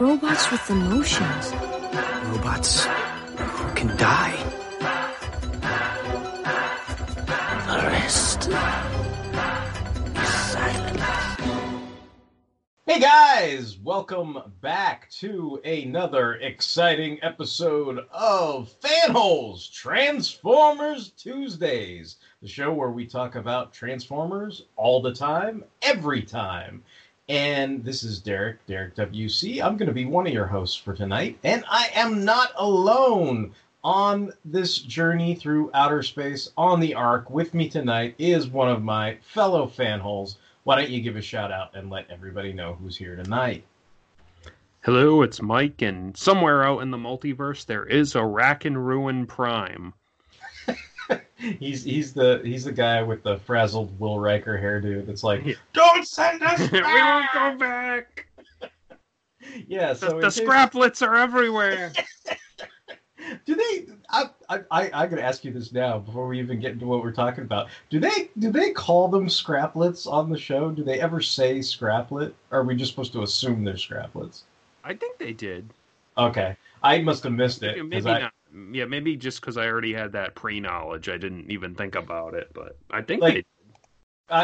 Robots with emotions. Robots who can die. The rest is silence. Hey guys, welcome back to another exciting episode of Fanholes Transformers Tuesdays, the show where we talk about Transformers all the time, every time. And this is Derek, Derek WC. I'm going to be one of your hosts for tonight, and I am not alone on this journey through outer space on the Ark. With me tonight is one of my fellow fanholes. Why don't you give a shout out and let everybody know who's here tonight? Hello, it's Mike, and somewhere out in the multiverse there is a Rack and Ruin Prime. He's he's the he's the guy with the frazzled Will Riker hairdo that's like, Yeah. don't send us we won't go back. Yeah, The, so the case- scraplets are everywhere. do they? I, I I gotta ask you this now before we even get into what we're talking about. Do they do they call them scraplets on the show? Do they ever say scraplet? Or are we just supposed to assume they're scraplets? I think they did. Okay, I must have missed it. Maybe I, not. Yeah, maybe just because I already had that pre-knowledge, I didn't even think about it. But I think Like,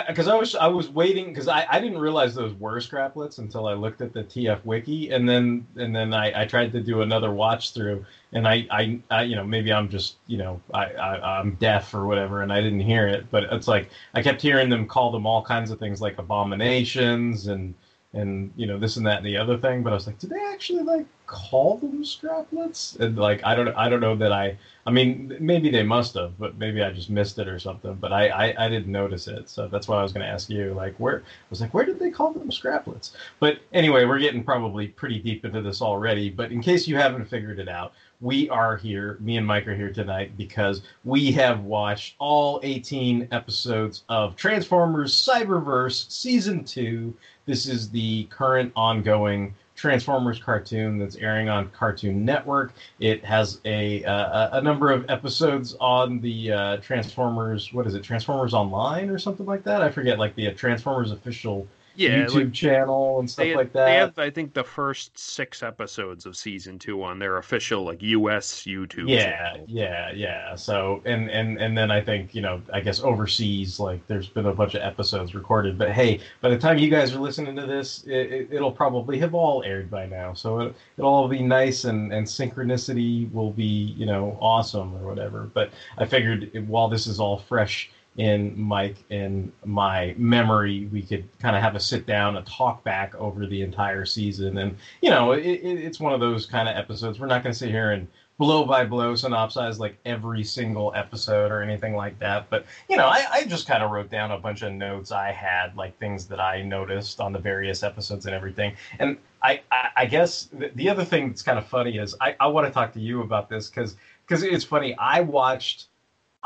because I, was I was waiting because I, I didn't realize those were scraplets until I looked at the TF wiki and then and then I, I tried to do another watch through and I, I, I you know maybe I'm just you know I, I I'm deaf or whatever and I didn't hear it but it's like I kept hearing them call them all kinds of things like abominations and and you know this and that and the other thing but I was like did they actually like call them scraplets and like I don't I don't know that I I mean, maybe they must have, but maybe I just missed it or something. But I, I, I didn't notice it, so that's why I was going to ask you. Like, where I was like, where did they call them scraplets? But anyway, we're getting probably pretty deep into this already. But in case you haven't figured it out, we are here. Me and Mike are here tonight because we have watched all 18 episodes of Transformers Cyberverse Season Two. This is the current ongoing Transformers cartoon that's airing on Cartoon Network. It has a uh, a number of episodes on the uh, Transformers. What is it? Transformers Online or something like that. I forget. Like the uh, Transformers official Yeah, YouTube like, channel and stuff they, like that. they have, I think, the first six episodes of season two on their official like U.S. YouTube. yeah, channel. yeah, yeah. So and and and then I think you know I guess overseas like there's been a bunch of episodes recorded. But hey, by the time you guys are listening to this, it, it, it'll probably have all aired by now. So it, it'll all be nice and and synchronicity will be you know awesome or whatever. But I figured while this is all fresh in Mike and my memory, we could kind of have a sit down, a talk back over the entire season. And, you know, it, it, it's one of those kind of episodes. We're not going to sit here and blow by blow synopsize like every single episode or anything like that. But, you know, I, I just kind of wrote down a bunch of notes I had, like things that I noticed on the various episodes and everything. And I, I, I guess the, the other thing that's kind of funny is I, I want to talk to you about this because because it's funny. I watched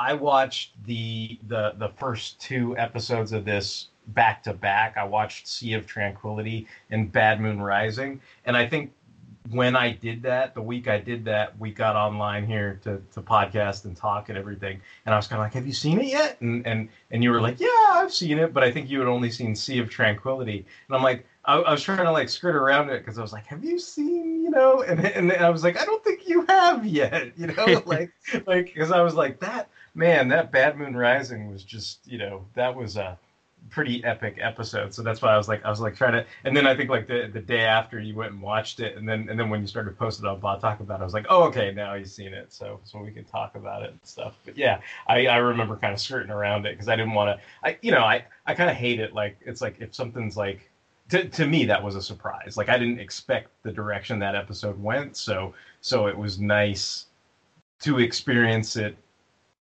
I watched the the the first two episodes of this back to back. I watched Sea of Tranquility and Bad Moon Rising, and I think when I did that, the week I did that, we got online here to, to podcast and talk and everything. And I was kind of like, "Have you seen it yet?" And and and you were like, "Yeah, I've seen it," but I think you had only seen Sea of Tranquility. And I'm like, I, I was trying to like skirt around it because I was like, "Have you seen?" You know, and and I was like, "I don't think you have yet." You know, like like because I was like that man, that Bad Moon Rising was just, you know, that was a pretty epic episode. So that's why I was like, I was like trying to, and then I think like the the day after you went and watched it, and then and then when you started posting on Bot Talk about it, I was like, oh okay, now you've seen it, so so we can talk about it and stuff. But yeah, I I remember kind of skirting around it because I didn't want to, I you know I I kind of hate it like it's like if something's like. To, to me that was a surprise like i didn't expect the direction that episode went so so it was nice to experience it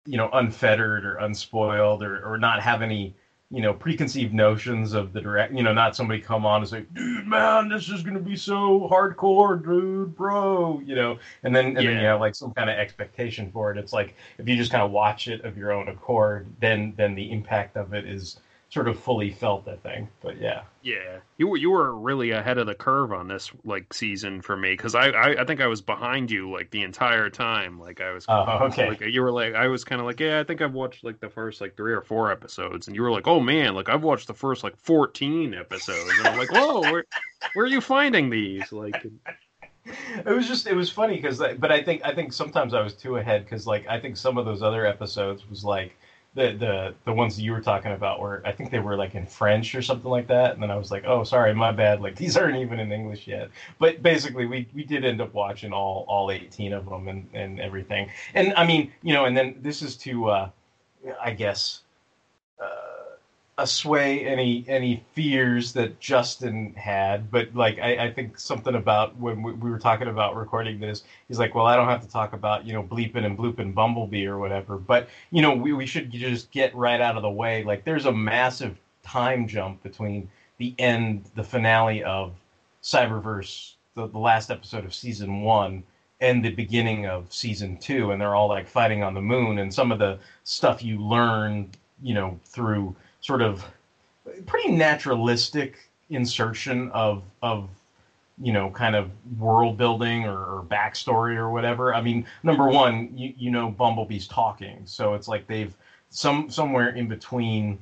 you know unfettered or unspoiled or, or not have any you know preconceived notions of the direct you know not somebody come on and say dude man this is gonna be so hardcore dude bro you know? And then and then you have like some kind of expectation for it. It's like if you just kind of watch it of your own accord then then the impact of it is sort of fully felt i thing. but yeah Yeah, you were you were really ahead of the curve on this like season for me because I, I I think I was behind you like the entire time. Like I was, Oh, okay. Like you were like I was kind of like yeah I think I've watched like the first like three or four episodes, and you were like oh man like I've watched the first like fourteen episodes, and I'm like whoa where where are you finding these like it was just it was funny because but i think i think sometimes i was too ahead because like i think some of those other episodes was like the the the ones that you were talking about were i think they were like in french or something like that and then i was like oh sorry my bad like these aren't even in english yet. But basically we we did end up watching all all 18 of them and and everything. And i mean you know and then this is to uh i guess uh assuage any any fears that Justin had, but like I, I think something about when we, we were talking about recording this, he's like, well, I don't have to talk about you know bleeping and blooping Bumblebee or whatever, but you know we we should just get right out of the way. Like there's a massive time jump between the end, the finale of Cyberverse, the, the last episode of season one. And the beginning of season two, and they're all like fighting on the moon, and some of the stuff you learn, you know, through sort of pretty naturalistic insertion of of you know kind of world building or, or backstory or whatever. I mean number one you, you know bumblebee's talking. So it's like they've some somewhere in between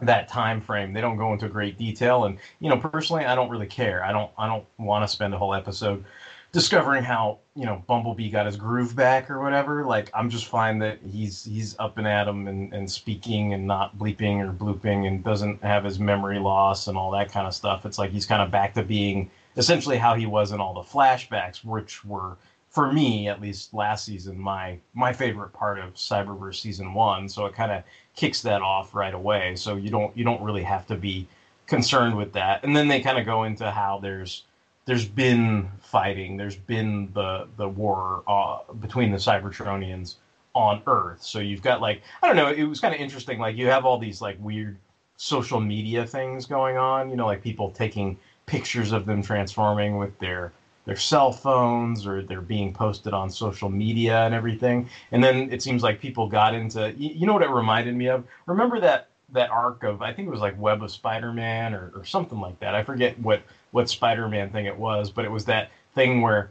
that time frame they don't go into great detail. And you know personally i don't really care. I don't i don't want to spend a whole episode discovering how you know Bumblebee got his groove back or whatever. Like I'm just fine that he's he's up and at 'em and, and speaking and not bleeping or blooping and doesn't have his memory loss and all that kind of stuff. It's like he's kind of back to being essentially how he was in all the flashbacks, which were for me at least last season my my favorite part of Cyberverse season one. So it kind of kicks that off right away. So you don't you don't really have to be concerned with that. And then they kind of go into how there's there's been fighting. There's been the the war uh, between the Cybertronians on Earth. So you've got like I don't know. It was kind of interesting. Like you have all these like weird social media things going on. You know, like people taking pictures of them transforming with their their cell phones or they're being posted on social media and everything. And then it seems like people got into you, know what it reminded me of? Remember that that arc of I think it was like Web of Spider-Man or, or something like that. I forget what what Spider-Man thing it was, but it was that thing where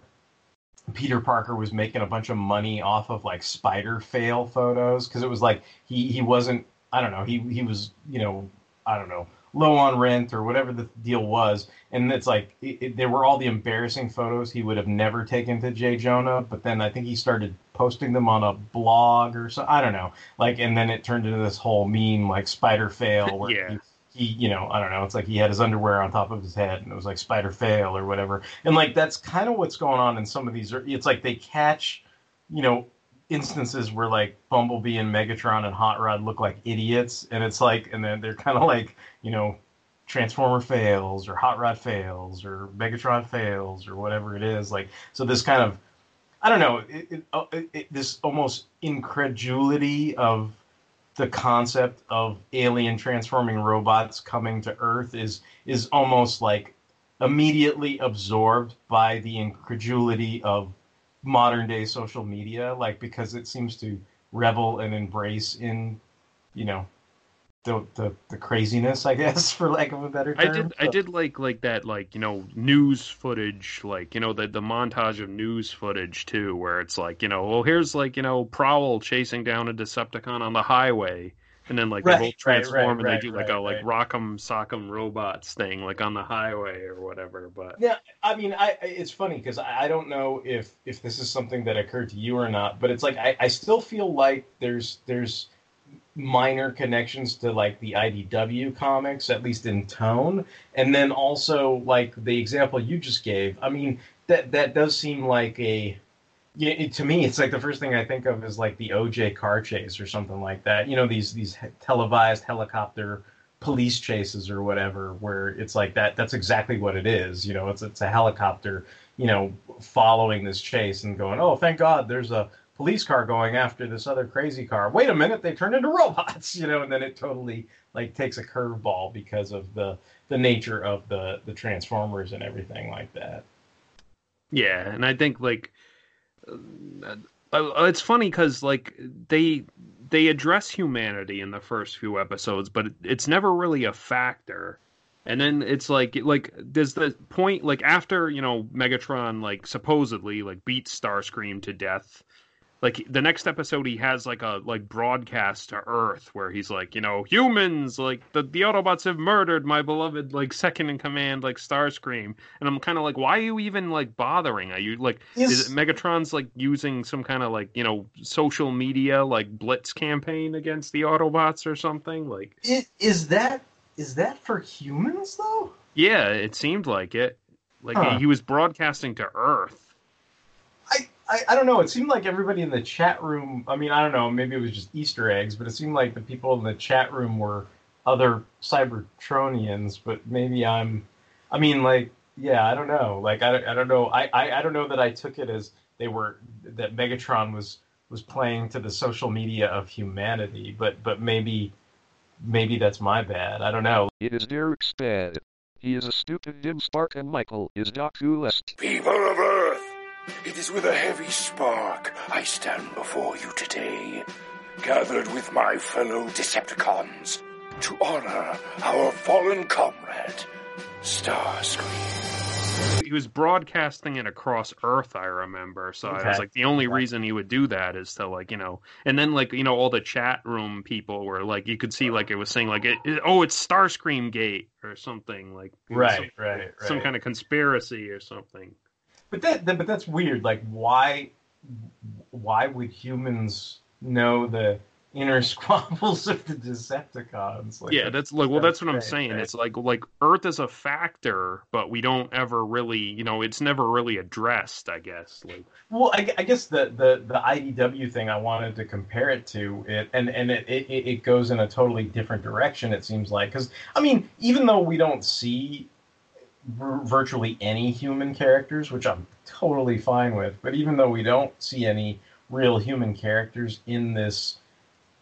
Peter Parker was making a bunch of money off of like spider fail photos because it was like he he wasn't I don't know he he was you know I don't know low on rent or whatever the deal was and it's like it, it, there were all the embarrassing photos he would have never taken to Jay Jonah but then I think he started posting them on a blog or so I don't know like and then it turned into this whole meme like spider fail where Yeah. He, you know I don't know it's like he had his underwear on top of his head and it was like spider fail or whatever. And like that's kind of what's going on in some of these it's like they catch you know instances where like Bumblebee and Megatron and Hot Rod look like idiots and it's like and then they're kind of like you know Transformer fails or Hot Rod fails or Megatron fails or whatever it is like so this kind of I don't know it, it, it, this almost incredulity of the concept of alien transforming robots coming to Earth is is almost like immediately absorbed by the incredulity of modern day social media, like because it seems to revel and embrace in, you know, the the, the craziness, I guess, for lack of a better I term. did I did like like that like you know news footage like you know the the montage of news footage too where it's like you know well here's like you know Prowl chasing down a Decepticon on the highway and then like Right, they both transform right, and right, they do like a like. Rock'em Sock'em Robots thing like on the highway or whatever but Yeah, I mean, I I- it's funny because I, I don't know if if this is something that occurred to you or not, but it's like I, I still feel like there's there's minor connections to like the IDW comics, at least in tone, and then also like the example you just gave. I mean, that that does seem like a yeah, it, to me, it's like the first thing I think of is like the OJ car chase or something like that. You know, these these televised helicopter police chases or whatever, where it's like that. That's exactly what it is. You know, it's it's a helicopter, you know, following this chase and going, oh, thank God, there's a police car going after this other crazy car. Wait a minute, they turned into robots. You know, and then it totally like takes a curveball because of the the nature of the the Transformers and everything like that. Yeah, and I think like uh, uh, it's funny because like they they address humanity in the first few episodes, but it's never really a factor. And then it's like like there's the point like after you know Megatron like supposedly like beats Starscream to death like the next episode he has like a like broadcast to earth where he's like you know humans like the, the autobots have murdered my beloved like second in command like starscream. And i'm kind of like why are you even like bothering? Are you like is, is megatron's like using some kind of like you know social media like blitz campaign against the autobots or something? Like it, is that is that for humans though? Yeah it seemed like it. Like huh. he was broadcasting to earth I, I don't know. It seemed like everybody in the chat room. I mean, I don't know. Maybe it was just Easter eggs, but it seemed like the people in the chat room were other Cybertronians. But maybe I'm. I mean, like, yeah, I don't know. Like, I, I don't know. I, I, I don't know that I took it as they were that Megatron was was playing to the social media of humanity. But but maybe maybe that's my bad. I don't know. It is Derek's bad. He is a stupid dim spark, and Michael is Doc Coolest. People of Earth. It is with a heavy spark I stand before you today, gathered with my fellow Decepticons to honor our fallen comrade, Starscream. He was broadcasting it across Earth, I remember. So okay. I was like, the only reason he would do that is to like, you know, and then like, you know, all the chat room people were like, you could see like it was saying like, it, it, oh, it's Starscream Gate or something like, right, some, right, right, some kind of conspiracy or something. But that, but that's weird. Like, why, why would humans know the inner squabbles of the Decepticons? Like, yeah, that's like, well, that's what I'm saying. Right? It's like, like Earth is a factor, but we don't ever really, you know, it's never really addressed. I guess. Like, well, I, I guess the the the IDW thing I wanted to compare it to it, and and it it, it goes in a totally different direction. It seems like because I mean, even though we don't see virtually any human characters, which I'm totally fine with. But even though we don't see any real human characters in this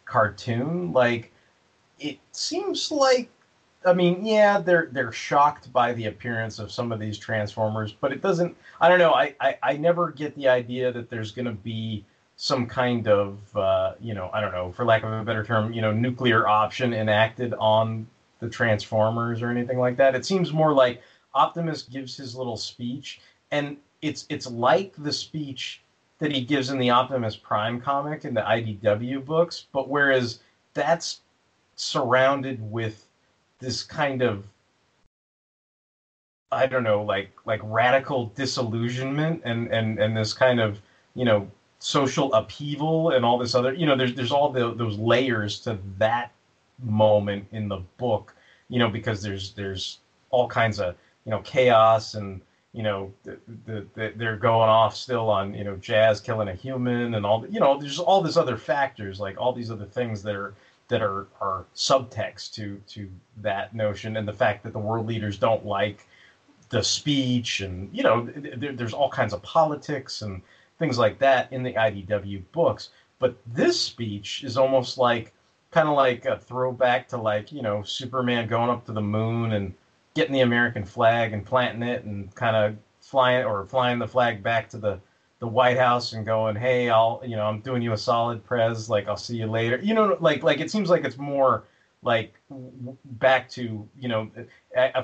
cartoon, like it seems like I mean, yeah, they're they're shocked by the appearance of some of these Transformers, but it doesn't. I don't know. I I, I never get the idea that there's going to be some kind of uh, you know I don't know, for lack of a better term, you know, nuclear option enacted on the Transformers or anything like that. It seems more like Optimus gives his little speech, and it's it's like the speech that he gives in the Optimus Prime comic in the IDW books, but whereas that's surrounded with this kind of I don't know, like like radical disillusionment and and and this kind of you know social upheaval and all this other you know there's there's all the, those layers to that moment in the book you know because there's there's all kinds of you know chaos and you know the, the, the, they're going off still on you know jazz killing a human and all you know there's all these other factors like all these other things that are that are are subtext to to that notion and the fact that the world leaders don't like the speech and you know there, there's all kinds of politics and things like that in the IDW books. But this speech is almost like kind of like a throwback to like you know Superman going up to the moon and getting the American flag and planting it and kind of flying or flying the flag back to the the White House and going, "Hey, I'll you know I'm doing you a solid, Prez. Like I'll see you later." You know, like like it seems like it's more like back to you know,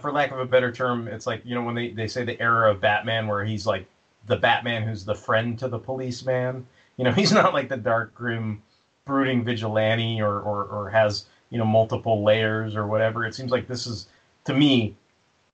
for lack of a better term, it's like you know when they they say the era of Batman where he's like the Batman who's the friend to the policeman. You know, he's not like the dark, grim, brooding vigilante or or, or has you know multiple layers or whatever. It seems like this is to me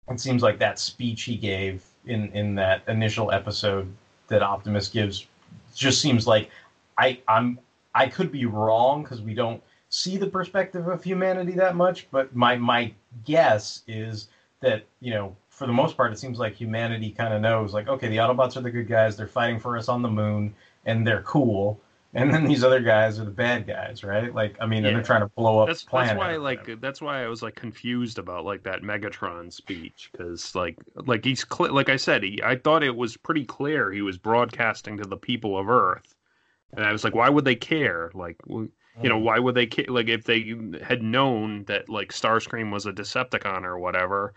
it seems like that speech he gave in in that initial episode that Optimus gives just seems like I I'm I could be wrong because we don't see the perspective of humanity that much, but my my guess is that you know for the most part it seems like humanity kind of knows like okay the Autobots are the good guys they're fighting for us on the moon and they're cool and then these other guys are the bad guys, right? Like, I mean, yeah. they're trying to blow up that's. That's why, like, that's why I was like confused about like that Megatron speech because, like, like he's cl- like I said, he, I thought it was pretty clear he was broadcasting to the people of Earth, and I was like, why would they care? Like, you know, mm. why would they care? like if they had known that like Starscream was a Decepticon or whatever,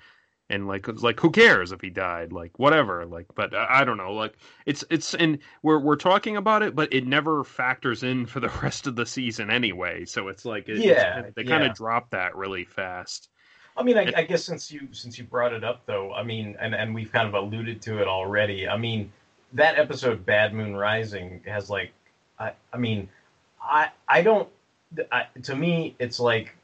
and like like who cares if he died, like whatever, like but I, I don't know, like it's it's and we're we're talking about it, but it never factors in for the rest of the season anyway. So it's like it, Yeah, it's- they kind of drop that really fast. I mean, I, I guess since you since you brought it up though, I mean, and and we've kind of alluded to it already. I mean, that episode Bad Moon Rising has like, I I mean, I I don't. I, to me, it's like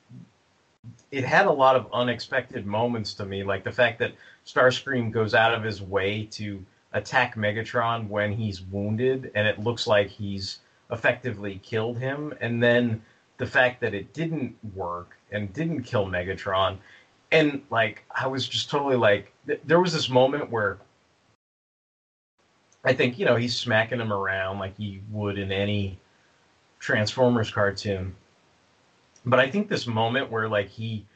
it had a lot of unexpected moments to me, like the fact that Starscream goes out of his way to attack Megatron when he's wounded, and it looks like he's effectively killed him, and then the fact that it didn't work and didn't kill Megatron, and like I was just totally like, th- there was this moment where I think you know he's smacking him around like he would in any Transformers cartoon, but I think this moment where like he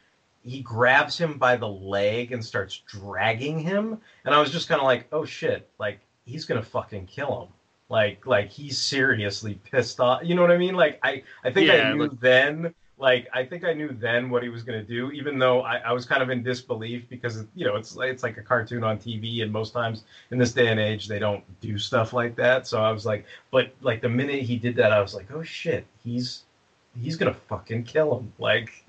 he grabs him by the leg and starts dragging him, and I was just kind of like, oh shit, like he's gonna fucking kill him. Like, like he's seriously pissed off. You know what I mean? Like, I, I think Yeah, I knew like- then. Like, I think I knew then what he was gonna do, even though I, I was kind of in disbelief because you know it's it's like a cartoon on TV, and most times in this day and age they don't do stuff like that. So I was like, but like the minute he did that, I was like, oh shit, he's he's gonna fucking kill him. Like,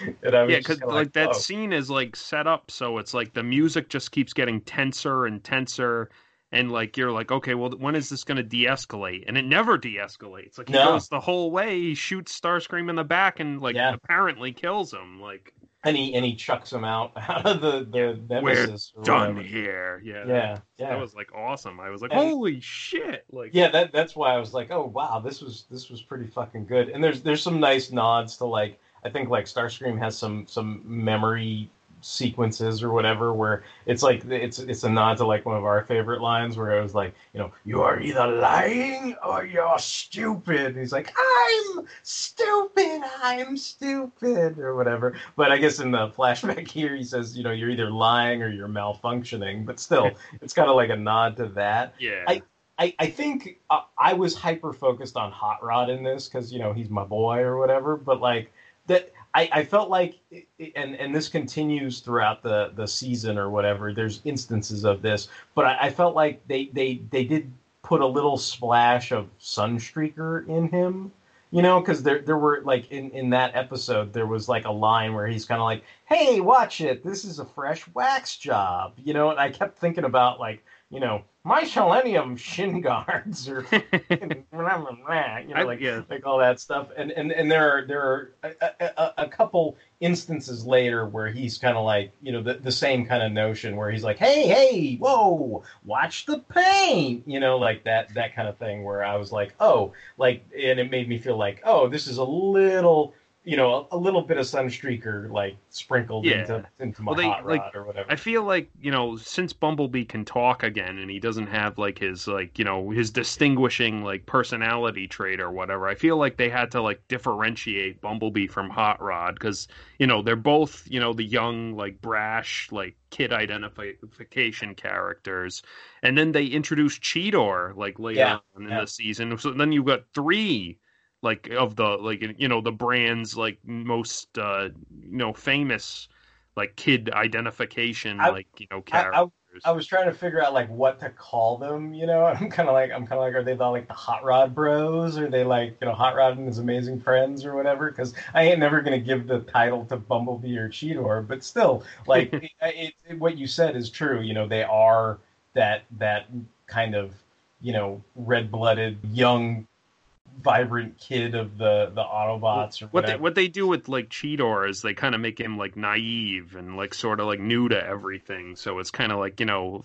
and I was Yeah, because kinda like that oh. scene is like set up so it's like the music just keeps getting tenser and tenser, and like you're like, okay, well, when is this going to de-escalate? And it never de-escalates. Like he No. goes the whole way, he shoots Starscream in the back, and like Yeah. apparently kills him. Like and he and he chucks him out out of the the we're or done whatever. here. Yeah, Yeah, that, yeah. that was like awesome. I was like, And- holy shit! Like yeah that that's why i was like oh wow this was this was pretty fucking good and there's there's some nice nods to like i think like starscream has some some memory sequences or whatever where it's like it's it's a nod to like one of our favorite lines where it was like you know you are either lying or you're stupid. And he's like i'm stupid i'm stupid or whatever. But i guess in the flashback here he says you know you're either lying or you're malfunctioning. But still it's kind of like a nod to that. Yeah, I- I, I think uh, I was hyper focused on Hot Rod in this because you know he's my boy or whatever. But like that, I, I felt like, and and this continues throughout the the season or whatever. There's instances of this, but I, I felt like they they they did put a little splash of Sunstreaker in him. You know, because there there were like in in that episode there was like a line where he's kind of like, "Hey, watch it. This is a fresh wax job." You know, and I kept thinking about like you know, my selenium shin guards or fucking blah, blah, blah, you know, I- like yeah. like all that stuff. And and and there are there are a, a, a- a couple instances later where he's kind of like you know the, the same kind of notion where he's like, hey hey, whoa, watch the paint, you know, like that that kind of thing. Where I was like, oh, like, and it made me feel like, oh, this is a little. You know, a, a little bit of Sunstreaker like sprinkled Yeah. into into my Well, they- hot rod like, or whatever. I feel like you know since Bumblebee can talk again and he doesn't have like his like you know his distinguishing like personality trait or whatever. I feel like they had to like differentiate Bumblebee from Hot Rod because you know they're both you know the young like brash like kid identification characters, and then they introduced Cheetor like later Yeah, on in yeah. the season. So then you've got three like of the like you know the brand's like most uh you know famous like kid identification I- like you know I- I- characters I was trying to figure out like what to call them, you know. I'm kind of like I'm kind of like, are they the, like the Hot Rod Bros? Are they like you know Hot Rod and his amazing friends or whatever? Because I ain't never gonna give the title to Bumblebee or Cheetor, but still, like it, it, it- what you said is true. You know, they are that that kind of you know red blooded young vibrant kid of the the Autobots or what they what they do with like Cheetor is they kind of make him like naive and like sort of like new to everything. So it's kind of like you know,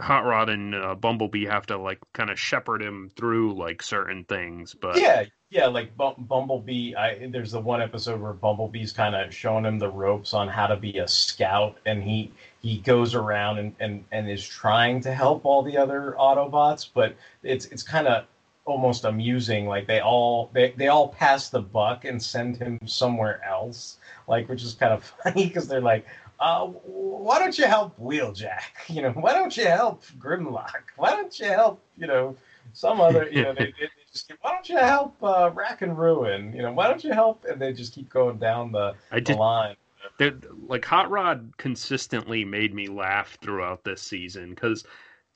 Hot Rod and uh, Bumblebee have to like kind of shepherd him through like certain things. But Yeah, yeah, like Bum- Bumblebee. I, there's the one episode where Bumblebee's kind of showing him the ropes on how to be a scout, and he he goes around and, and, and is trying to help all the other Autobots, but it's it's kind of almost amusing. Like they all they, they all pass the buck and send him somewhere else, like which is kind of funny because they're like. Uh, why don't you help Wheeljack? You know, why don't you help Grimlock? Why don't you help, you know, some other, you know, they, they just keep, why don't you help uh, Rack and Ruin? You know, why don't you help? And they just keep going down the, I the line. They're- like Hot Rod consistently made me laugh throughout this season because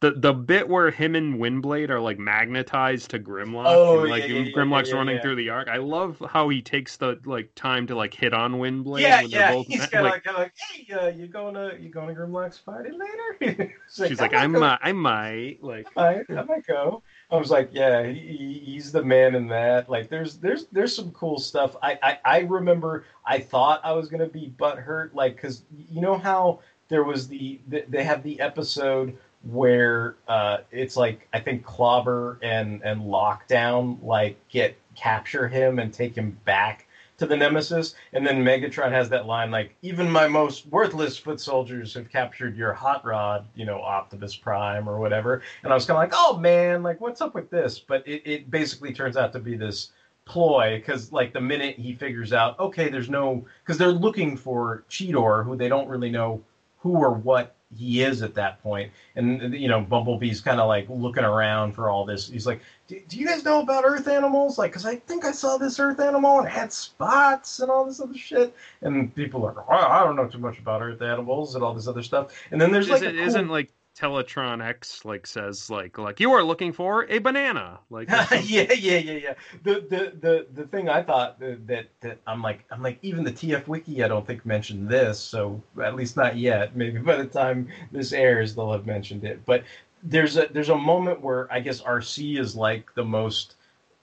the the bit where him and Windblade are like magnetized to Grimlock Oh, and like yeah, yeah, Grimlock's yeah, running through the Ark. I love how he takes the like time to like hit on Windblade. yeah, when they're yeah. both He's kind of like, like, like, hey, uh, you going to you going to Grimlock's party later? She's she's like, "I'm I might, I might, like, I, I might go. I was like, yeah, he, he- he's the man in that. Like, there's there's there's some cool stuff. I I, I remember I thought I was gonna be butthurt, like, because you know how there was the th- they have the episode where uh, it's like I think Clobber and and Lockdown like get capture him and take him back to the Nemesis, and then Megatron has that line like, "Even my most worthless foot soldiers have captured your hot rod, you know, Optimus Prime or whatever." And I was kind of like, "Oh man, like what's up with this?" But it, it basically turns out to be this ploy because like the minute he figures out, okay, there's no because they're looking for Cheetor, who they don't really know who or what he is at that point. And you know bumblebee's kind of like looking around for all this. He's like do, you guys know about earth animals? Like because i think i saw this earth animal and it had spots and all this other shit. And people are like oh, i don't know too much about earth animals and all this other stuff. And then there's like isn't, a cool- isn't like Teletraan X like says like like you are looking for a banana, like yeah, yeah, yeah, yeah. The the the the thing I thought that, that that I'm like I'm like even the TF wiki I don't think mentioned this, so at least not yet. Maybe by the time this airs they'll have mentioned it. But there's a there's a moment where I guess RC is like the most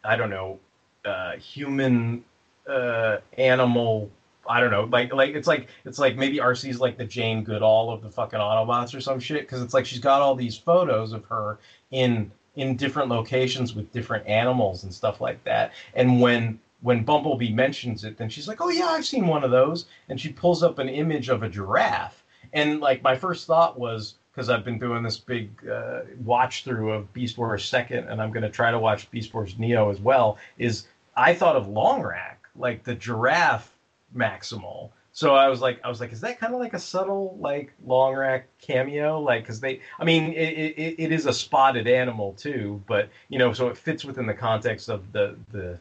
I don't know uh, human uh, animal. I don't know, like like it's like it's like maybe RC's like the Jane Goodall of the fucking Autobots or some shit because it's like she's got all these photos of her in in different locations with different animals and stuff like that. And when when Bumblebee mentions it, then she's like, "Oh yeah, I've seen one of those," and she pulls up an image of a giraffe. And like my first thought was because I've been doing this big uh, watch through of Beast Wars Second, and I'm going to try to watch Beast Wars Neo as well. Is I thought of Longrack, like the giraffe Maximal. So I was like, I was like, is that kind of like a subtle like Longrack cameo? Like, because they, I mean, it, it, it is a spotted animal too, but you know, so it fits within the context of the the,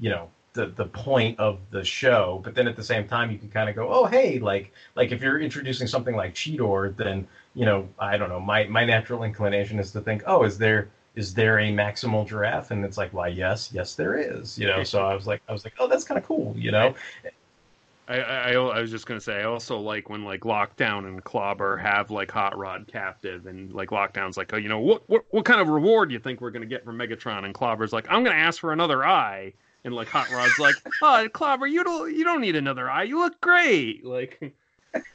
you know, the the point of the show. But then at the same time, you can kind of go, oh hey, like like if you're introducing something like Cheetor, then you know, I don't know, my my natural inclination is to think, oh, is there is there a maximal giraffe? And it's like, why, yes, yes, there is. You know, so I was like, I was like, oh, that's kind of cool. You know, I, I I was just gonna say I also like when like Lockdown and Clobber have like Hot Rod captive and like Lockdown's like oh you know what what what kind of reward do you think we're gonna get from Megatron? And Clobber's like I'm gonna ask for another eye. And like Hot Rod's like oh Clobber you don't you don't need another eye. You look great. Like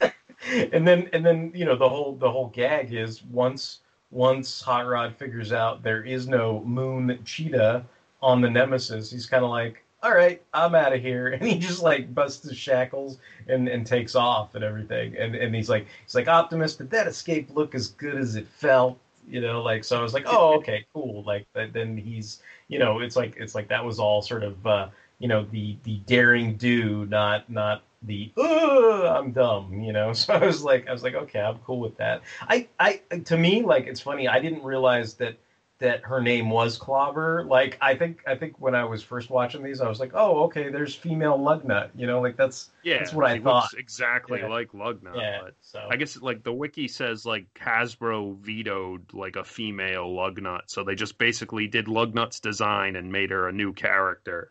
and then and then you know the whole the whole gag is once once Hot Rod figures out there is no Moon Cheetah on the Nemesis, he's kind of like, all right, I'm out of here, and he just like busts his shackles and and takes off and everything, and and he's like he's like Optimus, did that escape look as good as it felt? You know, like so I was like, oh okay, cool. Like th- then he's you know it's like it's like that was all sort of uh, you know the the daring do, not not the "Ugh, I'm dumb, you know. So I was like, I was like, okay, I'm cool with that. I, I, to me, like, it's funny. I didn't realize that that her name was Clobber. Like, I think, I think when I was first watching these, I was like, oh, okay, there's female Lugnut. You know, like that's yeah that's what I thought. looks exactly Yeah. like Lugnut yeah. but So I guess like the wiki says like Hasbro vetoed like a female Lugnut so they just basically did Lugnut's design and made her a new character.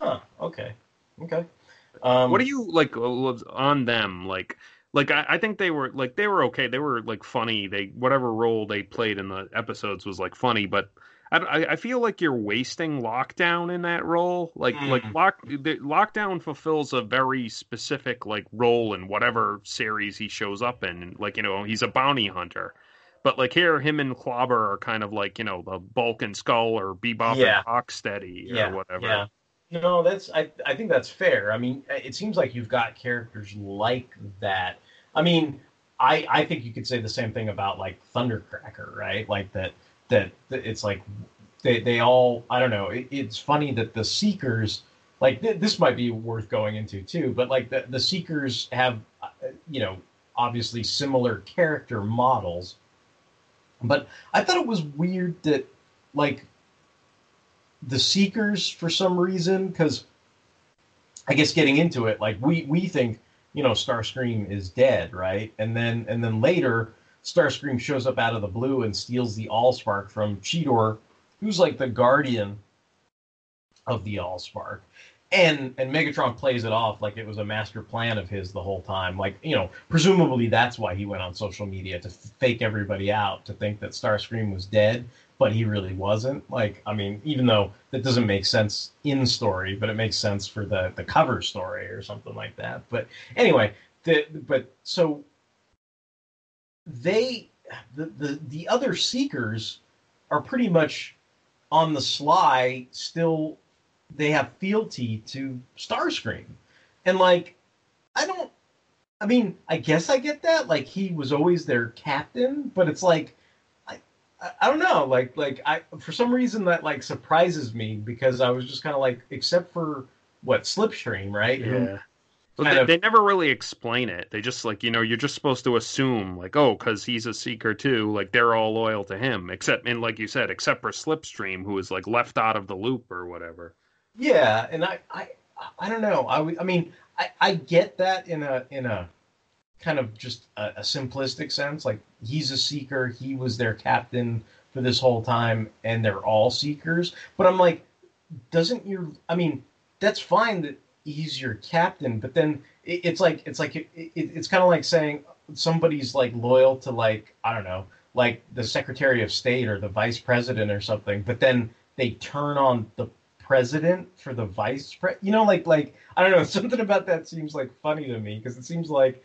huh, okay, okay. Um, what do you like uh, on them like like I, I think they were like they were okay they were like funny they whatever role they played in the episodes was like funny but I, I I feel like you're wasting lockdown in that role like Mm. like lock the, lockdown fulfills a very specific like role in whatever series he shows up in like you know he's a bounty hunter but like here him and clobber are kind of like you know the bulk and skull or bebop Yeah. and rocksteady or yeah, whatever Yeah. No, that's I. I think that's fair. I mean, it seems like you've got characters like that. I mean, I I think you could say the same thing about like Thundercracker, right? Like that that, that it's like they they all. I don't know. It, it's funny that the Seekers like th- this might be worth going into too, but like the the Seekers have uh, you know obviously similar character models, but I thought it was weird that like the Seekers for some reason because I guess getting into it, like we we think you know Starscream is dead, right? And then and then later Starscream shows up out of the blue and steals the Allspark from Cheetor, who's like the guardian of the Allspark. And and Megatron plays it off like it was a master plan of his the whole time. Like, you know, presumably that's why he went on social media to fake everybody out, to think that Starscream was dead, but he really wasn't. Like, I mean, even though that doesn't make sense in story, but it makes sense for the the cover story or something like that. But anyway, the but so they the the, the other seekers are pretty much on the sly still they have fealty to Starscream. And like I don't I mean, I guess I get that. Like he was always their captain, but it's like I I, I don't know, like like I for some reason that like surprises me because I was just kind of like except for what Slipstream, right? Who- Yeah. But they, of- they never really explain it. They just like you know you're just supposed to assume like oh because he's a seeker too like they're all loyal to him except and like you said except for Slipstream who is like left out of the loop or whatever. Yeah, and I, I, I don't know. I, I mean, I, I get that in a in a kind of just a, a simplistic sense. Like he's a seeker, he was their captain for this whole time, and they're all seekers. But I'm like, doesn't your? I mean, that's fine that he's your captain, but then it, it's like it's like it, it, it's kind of like saying somebody's like loyal to like I don't know, like the Secretary of State or the Vice President or something, but then they turn on the president for the vice pre you know like like i don't know something about that seems like funny to me because it seems like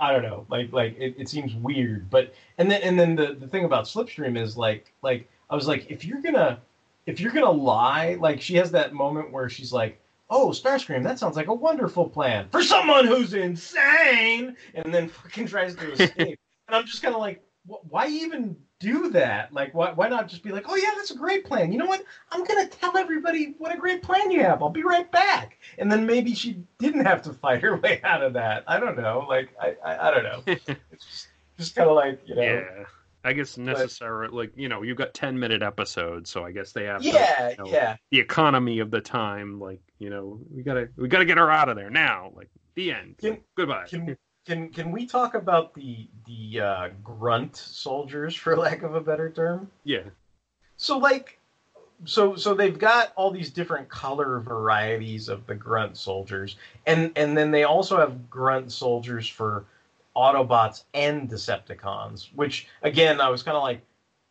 i don't know like like it, it seems weird but and then and then the, the thing about slipstream is like like i was like if you're gonna if you're gonna lie like she has that moment where she's like oh starscream that sounds like a wonderful plan for someone who's insane and then fucking tries to escape. And i'm just kind of like why even do that like why, why not just be like oh yeah that's a great plan. You know what? I'm gonna tell everybody what a great plan you have. I'll be right back. And then maybe she didn't have to fight her way out of that. I don't know. Like i i, I don't know. It's just, just kind of like you know. Yeah. I guess necessary like you know you've got 10 minute episodes so I guess they have to, yeah you know, yeah. the economy of the time like you know we got to we got to get her out of there now. Like the end. Can- Goodbye. can can can we talk about the the uh, grunt soldiers for lack of a better term yeah. so like so so they've got all these different color varieties of the grunt soldiers and and then they also have grunt soldiers for autobots and decepticons which again i was kind of like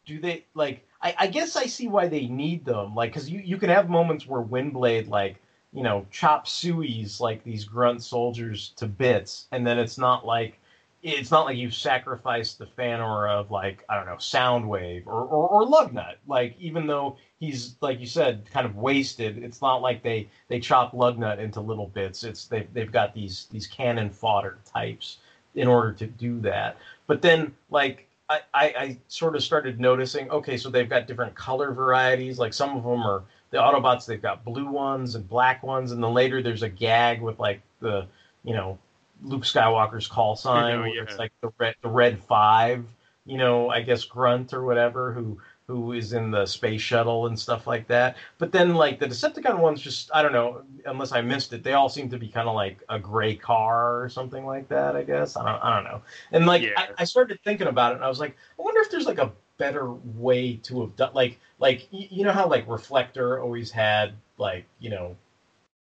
do they like I, I guess i see why they need them like because you, you can have moments where windblade like you know chop suey's like these grunt soldiers to bits and then it's not like it's not like you've sacrificed the Fanor of like I don't know Soundwave or, or or Lugnut. Like even though he's like you said kind of wasted, it's not like they they chop Lugnut into little bits. It's they they've got these these cannon fodder types in order to do that. But then like I, I sort of started noticing okay, so they've got different color varieties. Like some of them are the Autobots. They've got blue ones and black ones, and then later there's a gag with like the you know Luke Skywalker's call oh, sign, know, yeah. it's like the red the red five, you know, I guess Grunt or whatever, who who is in the space shuttle and stuff like that. But then like the Decepticon ones, just I don't know, unless I missed it, they all seem to be kind of like a gray car or something like that. I guess I don't I don't know. And like Yeah. I, I started thinking about it, and I was like, I wonder if there's like a better way to have done like like you know how like Reflector always had like you know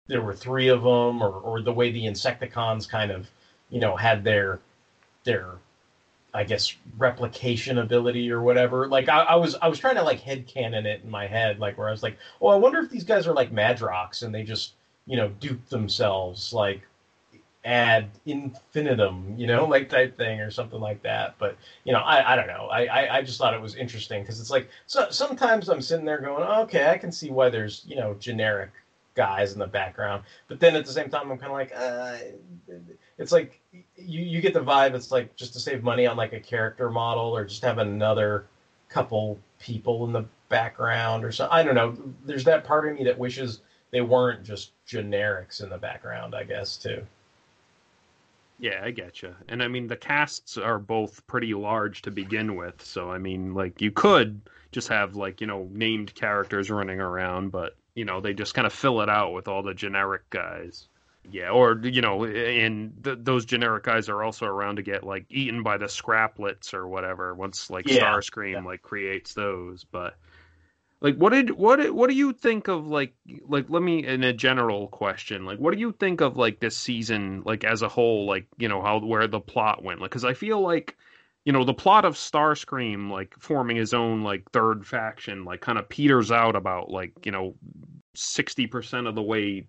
there were three of them, or or the way the Insecticons kind of you know had their their I guess replication ability or whatever. Like I, I was I was trying to like headcanon it in my head, like where I was like, oh, I wonder if these guys are like Madrox and they just you know dupe themselves like ad infinitum, you know, like type thing or something like that. But you know, I, I don't know. I, I, I just thought it was interesting because it's like so sometimes I'm sitting there going, okay, I can see why there's you know generic guys in the background, but then at the same time I'm kind of like, uh, it's like you you get the vibe. It's like just to save money on like a character model or just have another couple people in the background or something. I don't know. There's that part of me that wishes they weren't just generics in the background. I guess too. Yeah, I get you. And I mean, the casts are both pretty large to begin with. So, I mean, like, you could just have, like, you know, named characters running around, but you know they just kind of fill it out with all the generic guys. Yeah, or you know, and th- those generic guys are also around to get like eaten by the scraplets or whatever once like Yeah, Starscream yeah. like creates those. But like, what did what what do you think of like like let me in a general question like what do you think of like this season like as a whole like you know how where the plot went? Like because I feel like you know the plot of Starscream like forming his own like third faction like kind of peters out about like you know sixty percent of the way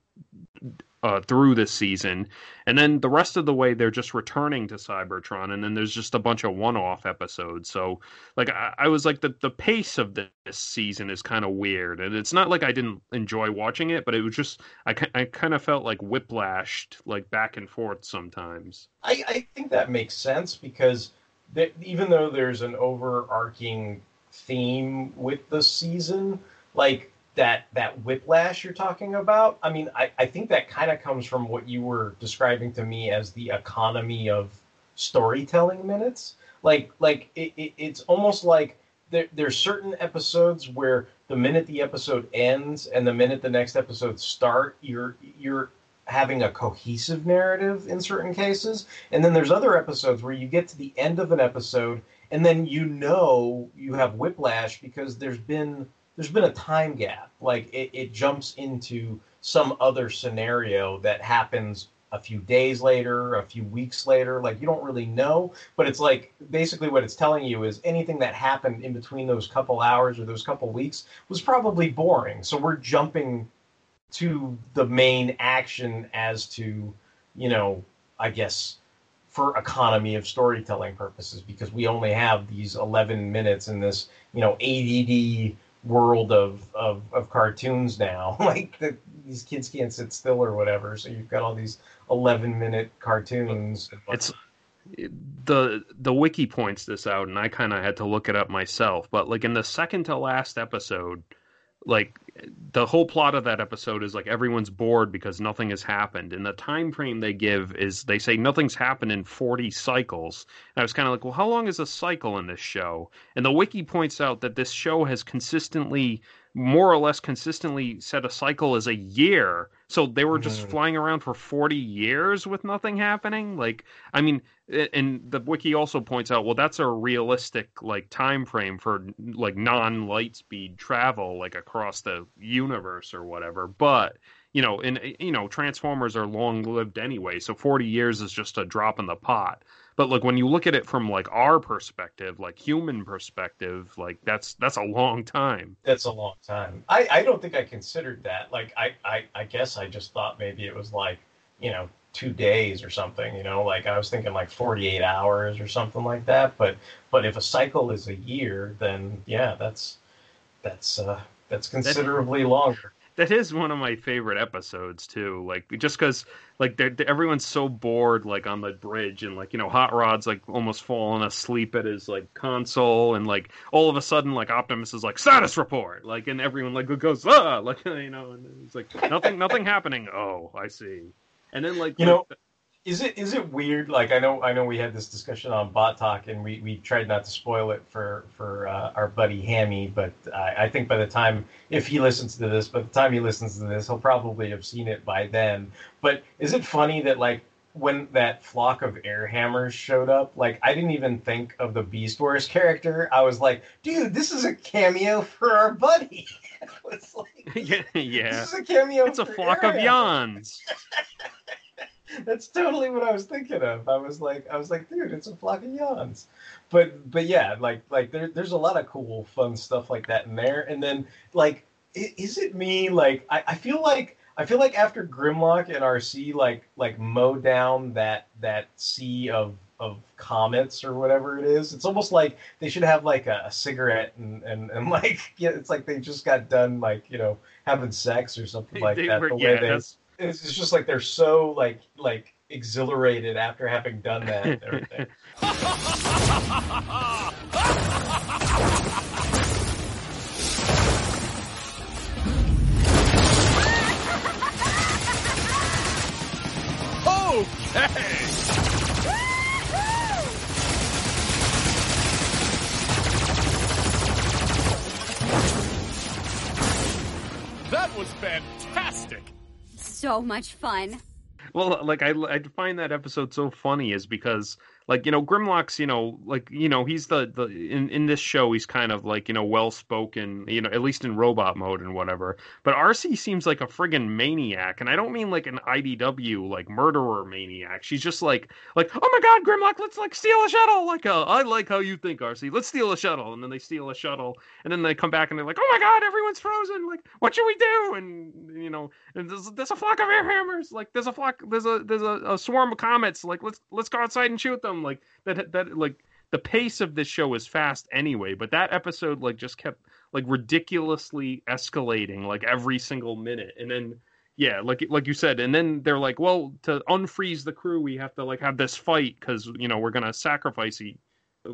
uh, through this season, and then the rest of the way they're just returning to Cybertron, and then there's just a bunch of one-off episodes. So like I, I was like the the pace of this season is kind of weird, and it's not like I didn't enjoy watching it, but it was just I I kind of felt like whiplashed like back and forth sometimes. I, I think that makes sense because th- even though there's an overarching theme with the season, like that that whiplash you're talking about, I mean, I, I think that kind of comes from what you were describing to me as the economy of storytelling minutes. Like like it, it, it's almost like there, there's certain episodes where the minute the episode ends and the minute the next episode start, you're you're having a cohesive narrative in certain cases. And then there's other episodes where you get to the end of an episode and then you know you have whiplash because there's been there's been a time gap. Like it, it jumps into some other scenario that happens a few days later, a few weeks later. Like you don't really know, but it's like basically what it's telling you is anything that happened in between those couple hours or those couple weeks was probably boring. So we're jumping to the main action as to, you know, I guess for economy of storytelling purposes because we only have these 11 minutes in this, you know, ADD world of of, of cartoons now. like the, these kids can't sit still or whatever, so you've got all these 11 minute cartoons. It's the the wiki points this out, and I kind of had to look it up myself. But like in the second to last episode, like the whole plot of that episode is like everyone's bored because nothing has happened, and the time frame they give is they say nothing's happened in forty cycles. And I was kind of like, well, how long is a cycle in this show? And the wiki points out that this show has consistently more or less consistently said a cycle is a year. So they were just Mhm. flying around for 40 years with nothing happening. Like, I mean, and the wiki also points out, well, that's a realistic like time frame for like non-light speed travel, like across the universe or whatever. But you know, and you know, Transformers are long lived anyway, so 40 years is just a drop in the pot. But like when you look at it from like our perspective, like human perspective, like that's that's a long time. That's a long time. I, I don't think I considered that. Like I, I, I guess I just thought maybe it was like, you know, two days or something, you know, like I was thinking like 48 hours or something like that. But but if a cycle is a year, then yeah, that's that's uh that's considerably longer. That is one of my favorite episodes too. Like just because like they're, they're- everyone's so bored like on the bridge and like you know Hot Rod's like almost falling asleep at his like console and like all of a sudden like Optimus is like status report like and everyone like goes ah like you know and it's like nothing nothing happening. Oh, I see. And then like You know, Is it is it weird? Like I know I know we had this discussion on Bot Talk, and we, we tried not to spoil it for for uh, our buddy Hammy. But I, I think by the time if he listens to this, by the time he listens to this, he'll probably have seen it by then. But is it funny that like when that flock of air hammers showed up, like I didn't even think of the Beast Wars character. I was like, dude, this is a cameo for our buddy. it's like yeah, yeah. this is a cameo. It's a flock of yawns. That's totally what I was thinking of. I was like, I was like, dude, it's a flock of yawns. But but yeah, like like there, there's a lot of cool, fun stuff like that in there. And then like, is it me? Like I, I feel like I feel like after Grimlock and Arcee like like mow down that that sea of of comets or whatever it is, it's almost like they should have like a, a cigarette and, and and like yeah, it's like they just got done like you know having sex or something like They that. were- the way they that's- it's just like they're so like like exhilarated after having done that and everything. okay. That was fantastic. So much fun. Well, like I, I find that episode so funny is because like you know Grimlock's you know like you know he's the the in in this show he's kind of like you know well spoken you know at least in robot mode and whatever. But Arcee seems like a friggin' maniac, and I don't mean like an IDW like murderer maniac. She's just like like oh my god Grimlock, let's like steal a shuttle. Like uh, I like how you think Arcee Let's steal a shuttle, and then they steal a shuttle, and then they come back and they're like oh my god everyone's frozen. Like what should we do? And you know and there's, there's a flock of air hammers. Like there's a flock there's a there's a, a swarm of comets. Like let's let's go outside and shoot them. Like that that like the pace of this show is fast anyway, but that episode like just kept like ridiculously escalating like every single minute, and then yeah, like like you said, and then they're like, well, to unfreeze the crew, we have to like have this fight because you know we're gonna sacrifice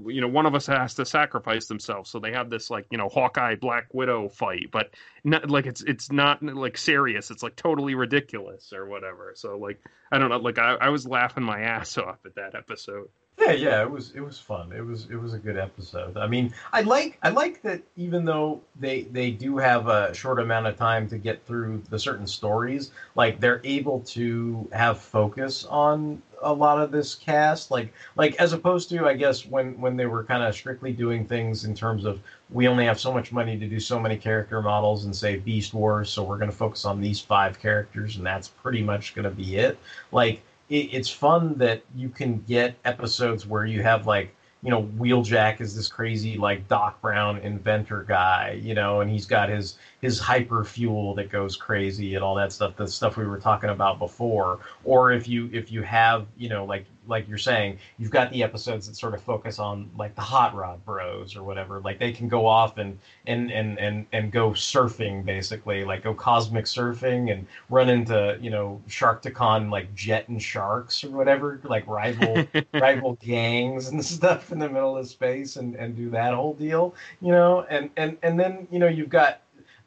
you know one of us has to sacrifice themselves. So they have this like you know hawkeye black widow fight but not like it's it's not like serious. It's like totally ridiculous or whatever. So like i don't know. Like i, I was laughing my ass off at that episode. Yeah, yeah, it was it was fun. It was it was a good episode. I mean, I like I like that even though they they do have a short amount of time to get through the certain stories, like they're able to have focus on a lot of this cast like like as opposed to I guess when when they were kind of strictly doing things in terms of we only have so much money to do so many character models and say Beast Wars, so we're going to focus on these five characters and that's pretty much going to be it. Like it, it's fun that you can get episodes where you have like you know wheeljack is this crazy like doc brown inventor guy you know and he's got his his hyper fuel that goes crazy and all that stuff the stuff we were talking about before. Or if you if you have you know like like you're saying you've got the episodes that sort of focus on like the hot rod bros or whatever. Like they can go off and and and and, and go surfing basically. Like go cosmic surfing and run into you know Sharkticon like jet and sharks or whatever. Like rival rival gangs and stuff in the middle of space and and do that whole deal you know? And and and then you know you've got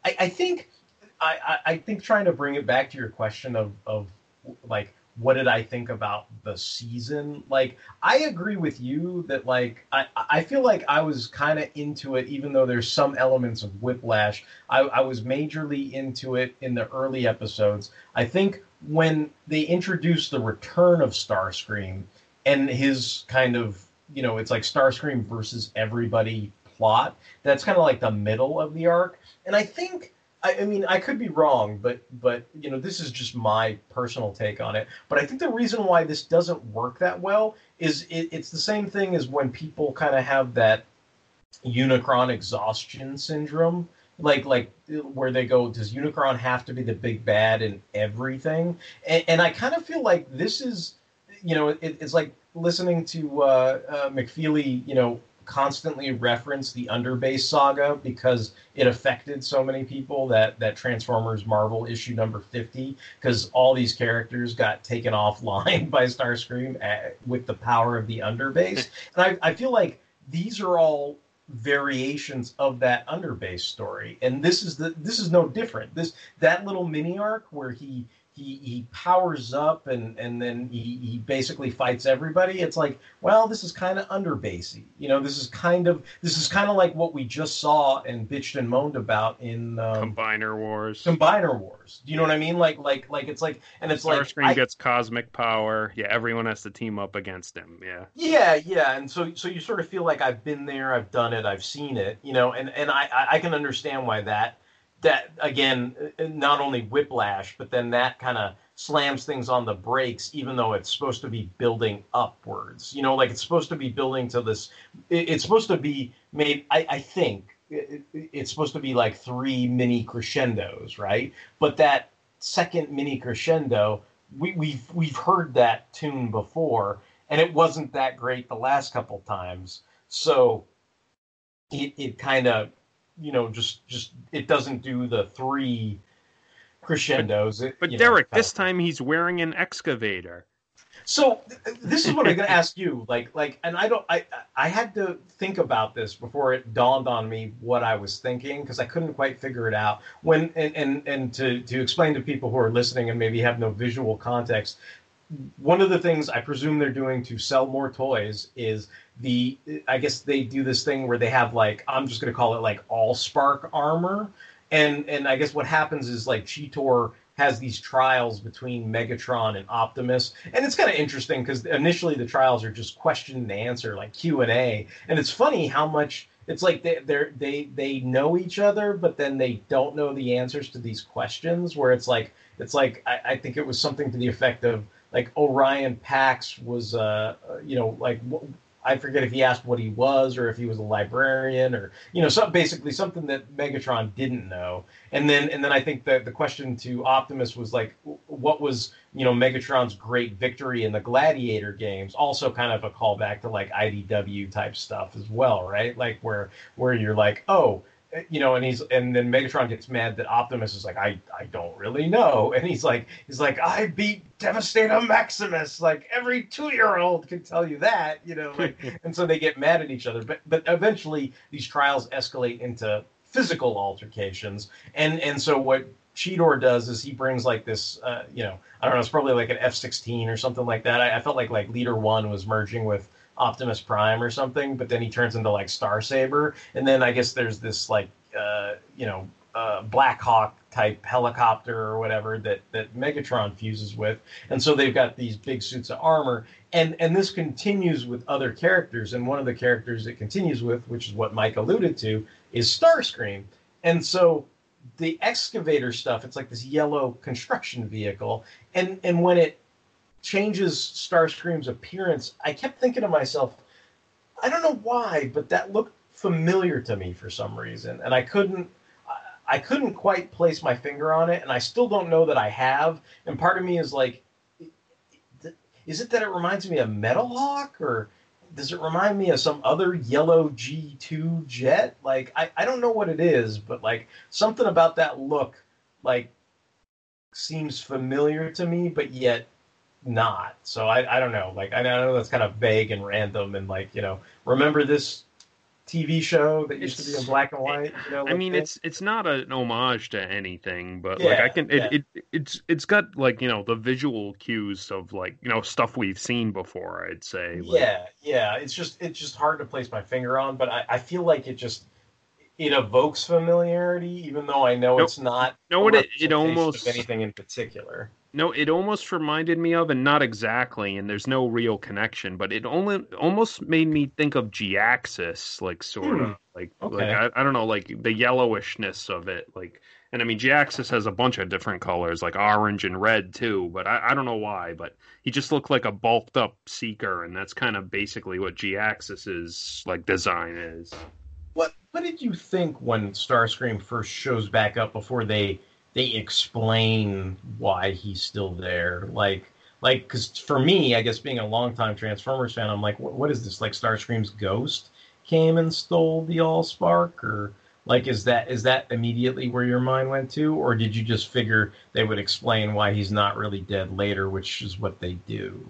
i i think i i I think trying to bring it back to your question of of like what did I think about the season? Like, I agree with you that like I, I feel like I was kind of into it, even though there's some elements of whiplash. I, I was majorly into it in the early episodes. I think when they introduced the return of Starscream and his kind of you know it's like Starscream versus everybody plot. That's kind of like the middle of the arc, and I think I, I mean, I could be wrong, but but you know, this is just my personal take on it. But I think the reason why this doesn't work that well is it, it's the same thing as when people kind of have that Unicron exhaustion syndrome, like like where they go, does Unicron have to be the big bad in everything? And, and I kind of feel like this is, you know, it, it's like listening to uh, uh, McFeely, you know, constantly reference the Underbase saga because it affected so many people that that Transformers Marvel issue number 50 because all these characters got taken offline by Starscream at, with the power of the Underbase. And I, I feel like these are all variations of that Underbase story. And this is the this is no different. This that little mini arc where he he he powers up and and then he, he basically fights everybody it's like well this is kind of underbasey you know this is kind of this is kind of like what we just saw and bitched and moaned about in um, combiner wars. Combiner wars. Do you know what i mean? Like like like it's like and it's like Starscream gets cosmic power. Yeah everyone has to team up against him. Yeah. Yeah, yeah, and so so you sort of feel like I've been there, I've done it, I've seen it, you know, and and I- I can understand why that that again not only whiplash, but then that kind of slams things on the brakes, even though it's supposed to be building upwards. You know, like it's supposed to be building to this. It's supposed to be made. I, I think it, it- it's supposed to be like three mini crescendos, right? But that second mini crescendo, we, we've we've heard that tune before, and it wasn't that great the last couple times. So it it kind of you know just just it doesn't do the three crescendos. It, but you know, derek this time he's wearing an excavator so th- this is what I'm going to ask you. Like, like, and I don't. I I had to think about this before it dawned on me what I was thinking because I couldn't quite figure it out. When and and and to to explain to people who are listening and maybe have no visual context, one of the things I presume they're doing to sell more toys is the I guess they do this thing where they have like I'm just going to call it like all spark armor and and I guess what happens is like Cheetor has these trials between Megatron and Optimus, and it's kind of interesting because initially the trials are just question and answer, like Q and A, and it's funny how much it's like they they they they know each other, but then they don't know the answers to these questions. Where it's like it's like I, I think it was something to the effect of like Orion Pax was uh you know like I forget if he asked what he was or if he was a librarian or you know, so basically something that Megatron didn't know. And then and then I think that the question to Optimus was like, what was you know Megatron's great victory in the Gladiator games? Also, kind of a callback to like IDW type stuff as well, right? Like where where you're like, oh you know, and he's and then Megatron gets mad that Optimus is like, I I don't really know, and he's like he's like I beat Devastator Maximus, like every two year old can tell you that, you know, like, and so they get mad at each other, but but eventually these trials escalate into physical altercations, and and so what Cheetor does is he brings like this, uh, you know, I don't know, it's probably like an F sixteen or something like that. I, I felt like like Leader One was merging with Optimus Prime or something, but then he turns into like Star Saber, and then I guess there's this like uh, you know uh, Black Hawk type helicopter or whatever that that Megatron fuses with, and so they've got these big suits of armor, and and this continues with other characters, and one of the characters it continues with, which is what Mike alluded to, is Starscream, and so the excavator stuff, it's like this yellow construction vehicle, and and when it changes Starscream's appearance, I kept thinking to myself, I don't know why, but that looked familiar to me for some reason, and I couldn't. I couldn't quite place my finger on it, and I still don't know that I have. And part of me is like, is it that it reminds me of Metal Hawk, or does it remind me of some other yellow G2 jet? Like, I, I don't know what it is, but like something about that look, like, seems familiar to me, but yet not. So I, I don't know. Like I know that's kind of vague and random and like you know remember this TV show that used it's, to be in black and white. You know, I mean, it's it's not an homage to anything, but yeah, like I can, it, yeah. it, it's it's got like you know the visual cues of like you know stuff we've seen before. I'd say. Like, yeah, yeah. It's just it's just hard to place my finger on, but I, I feel like it just it evokes familiarity, even though I know nope. it's not. No, it it almost anything in particular. No, it almost reminded me of, and not exactly, and there's no real connection, but it only almost made me think of Jhiaxus, like sort of, hmm. like okay. like I, I don't know, like the yellowishness of it, like. And I mean, Jhiaxus has a bunch of different colors, like orange and red too. But I, I don't know why. But he just looked like a bulked up Seeker, and that's kind of basically what Jhiaxus's like design is. What What did you think when Starscream first shows back up before they they explain why he's still there. Like, like because for me, I guess being a longtime Transformers fan, I'm like, what, what is this? Like Starscream's ghost came and stole the Allspark, or like is that is that immediately where your mind went to, or did you just figure they would explain why he's not really dead later, which is what they do?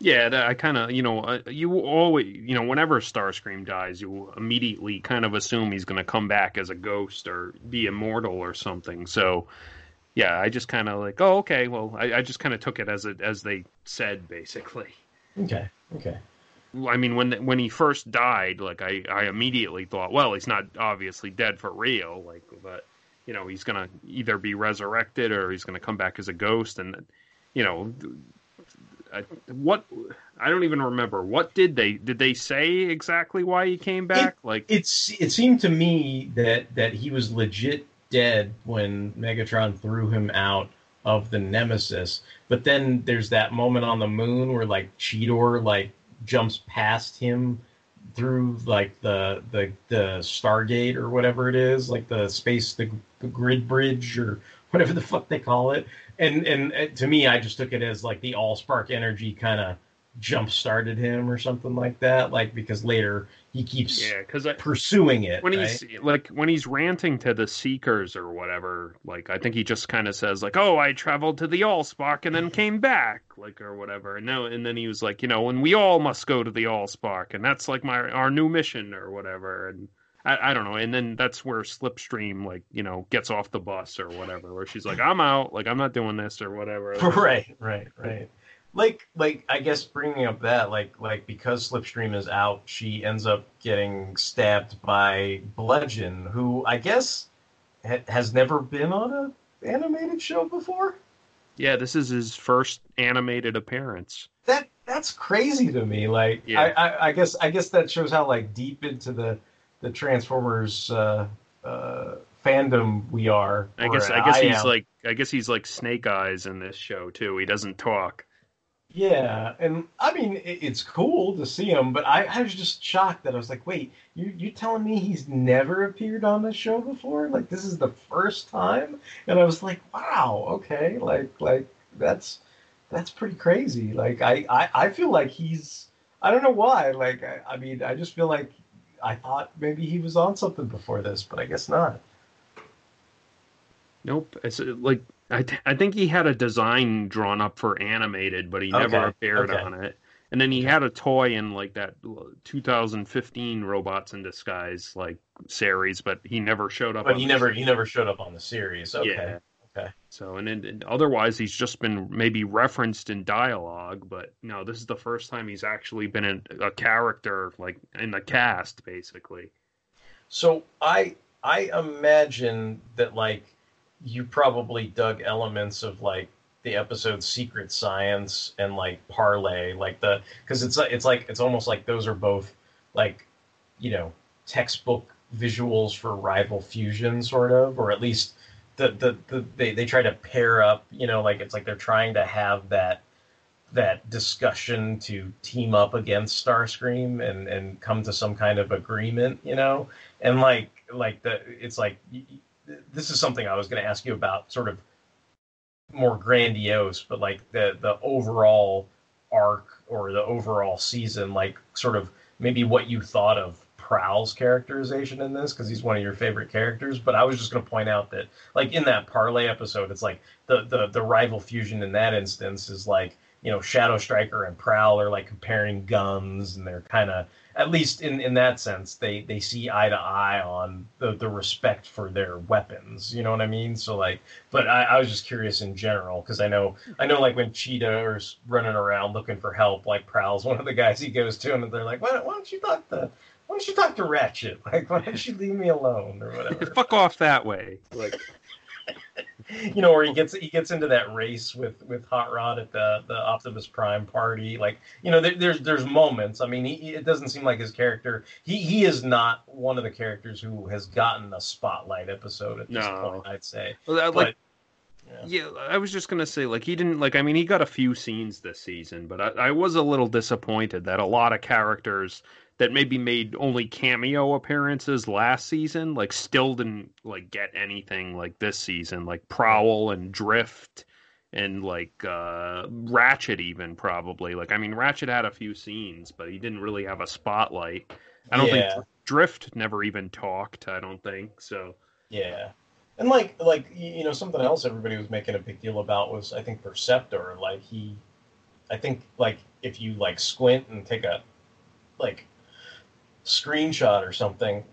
Yeah, I kind of, you know, uh, you always, you know, whenever Starscream dies, you immediately kind of assume he's going to come back as a ghost or be immortal or something. So, yeah, I just kind of like, oh, okay, well, I, I just kind of took it as it as they said, basically. Okay, okay. I mean, when when he first died, like I, I immediately thought, well, he's not obviously dead for real, like, but you know, he's gonna either be resurrected or he's gonna come back as a ghost, and you know, what I don't even remember. What did they did they say exactly why he came back? It, like it's it seemed to me that that he was legit dead when Megatron threw him out of the Nemesis. But then there's that moment on the moon where like Cheetor like jumps past him through like the the the Stargate or whatever it is, like the space the, the grid bridge or whatever the fuck they call it and and uh, to me, I just took it as like the Allspark energy kind of jump started him or something like that. Like because later he keeps yeah, because I, pursuing it when right? he's like when he's ranting to the Seekers or whatever. Like I think he just kind of says like, "Oh, I traveled to the Allspark and then came back," like or whatever. And no, and then he was like, you know, and we all must go to the Allspark, and that's like my our new mission or whatever. And I, I, don't know. And then that's where Slipstream, like, you know, gets off the bus or whatever, where she's like, I'm out, like, I'm not doing this or whatever. Right, right, right. Like, like, I guess bringing up that, like, like because Slipstream is out, she ends up getting stabbed by Bludgeon, who I guess ha- has never been on a animated show before. Yeah, this is his first animated appearance. That that's crazy to me. Like, Yeah. I, I, I guess I guess that shows how like deep into the the Transformers uh, uh, fandom we are. I guess I guess he's am. like I guess he's like Snake Eyes in this show too. He doesn't talk. Yeah, and I mean it, it's cool to see him, but I, I was just shocked that I was like, wait, you you telling me he's never appeared on the show before? Like this is the first time? And I was like, wow, okay, like like that's that's pretty crazy. Like I I, I feel like he's I don't know why. Like I, I mean I just feel like I thought maybe he was on something before this, but I guess not. Nope. It's uh, like I th- I think he had a design drawn up for animated, but he never appeared okay. on it. And then he had a toy in like that 2015 Robots in Disguise like series, but he never showed up. But on he the never series. he never showed up on the series. Okay. Yeah. Okay. So and, and otherwise he's just been maybe referenced in dialogue, but no, this is the first time he's actually been in a character like in the cast basically. So I I imagine that like you probably dug elements of like the episode Secret Science and like Parlay, like the because it's it's like it's almost like those are both like you know textbook visuals for rival fusion sort of or at least the the, the they, they try to pair up you know like it's like they're trying to have that that discussion to team up against Starscream and and come to some kind of agreement, you know, and like like the it's like this is something I was going to ask you about, sort of more grandiose, but like the the overall arc or the overall season, like sort of maybe what you thought of Prowl's characterization in this because he's one of your favorite characters. But I was just going to point out that, like in that parlay episode, it's like the the the rival fusion in that instance is like you know Shadow Striker and Prowl are like comparing guns, and they're kind of at least in in that sense they they see eye to eye on the the respect for their weapons. You know what I mean? So like, but I, I was just curious in general because I know I know like when Cheetor is running around looking for help, like Prowl's one of the guys he goes to, and they're like, why, why don't you talk to why don't you talk to Ratchet? Like, why don't you leave me alone or whatever? Fuck off that way. Like you know, where he gets he gets into that race with with Hot Rod at the the Optimus Prime party. Like, you know, there, there's there's moments. I mean, he, it doesn't seem like his character. He he is not one of the characters who has gotten a spotlight episode at this No. point. I'd say. Well, I- But- like yeah, I was just gonna say like he didn't like. I mean, he got a few scenes this season, but I, I was a little disappointed that a lot of characters that maybe made only cameo appearances last season, like still didn't like get anything like this season, like Prowl and Drift and like uh Ratchet even probably. Like I mean, Ratchet had a few scenes, but he didn't really have a spotlight. I don't Yeah. think Drift never even talked. I don't think so. Yeah. And like like you know something else everybody was making a big deal about was I think Perceptor like he I think like if you like squint and take a like screenshot or something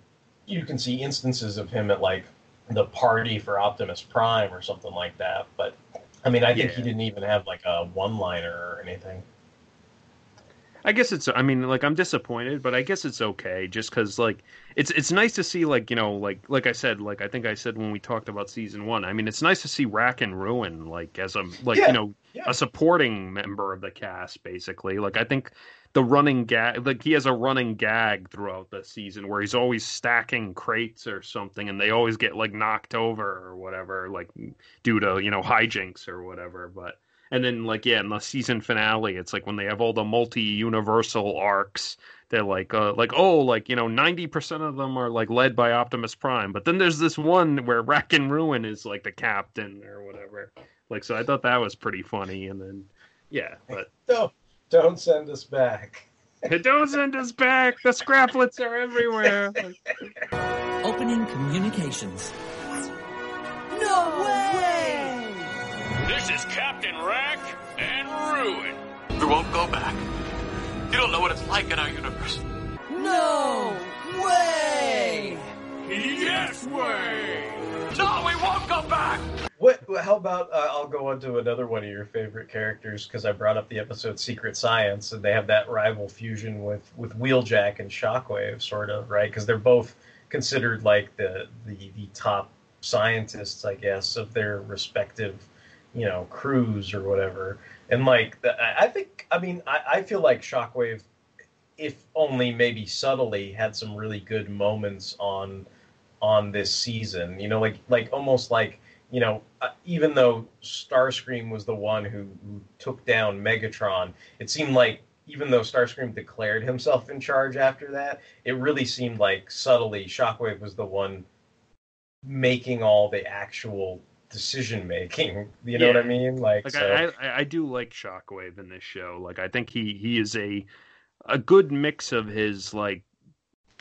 you can see instances of him at like the party for Optimus Prime or something like that but I mean I think he didn't even have like a one liner or anything. I guess it's. I mean, like I'm disappointed, but I guess it's okay. Just because, like, it's it's nice to see, like, you know, like like I said, like I think I said when we talked about season one. I mean, it's nice to see Rack and Ruin, like, as a like Yeah, you know yeah. a supporting member of the cast, basically. Like, I think the running gag, like he has a running gag throughout the season where he's always stacking crates or something, and they always get like knocked over or whatever, like due to you know hijinks or whatever. But and then like yeah, in the season finale, it's like when they have all the multi universal arcs. They're like, uh, like oh, like you know, ninety percent of them are like led by Optimus Prime, but then there's this one where Rack and Ruin is like the captain or whatever. Like, so I thought that was pretty funny. And then, yeah, but Don't don't send us back. don't send us back. The scraplets are everywhere. Opening communications. No way! This is Captain Rack and Ruin. We won't go back. You don't know what it's like in our universe. No way! Yes way! No, we won't go back! What? How about uh, I'll go on to another one of your favorite characters because I brought up the episode Secret Science, and they have that rival fusion with with Wheeljack and Shockwave, sort of right? Because they're both considered like the the the top scientists, I guess, of their respective, you know, crews or whatever. And like, the, I think, I mean, I, I feel like Shockwave, if only maybe subtly, had some really good moments on on this season. You know, like like almost like you know, uh, even though Starscream was the one who, who took down Megatron, it seemed like even though Starscream declared himself in charge after that, it really seemed like subtly Shockwave was the one making all the actual decision making. You know yeah. what I mean? Like, like so... I, I do like Shockwave in this show. Like, I think he he is a a good mix of his like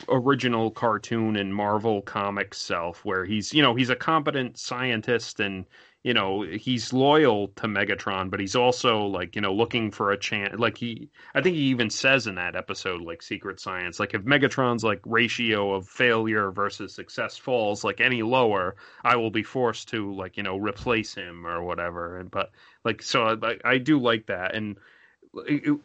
original cartoon and Marvel comic self, where he's you know he's a competent scientist and you know he's loyal to Megatron, but he's also like you know looking for a chance. Like he, I think he even says in that episode, like Secret Science, like if Megatron's like ratio of failure versus success falls like any lower, I will be forced to like you know replace him or whatever. And but like so, I, I do like that and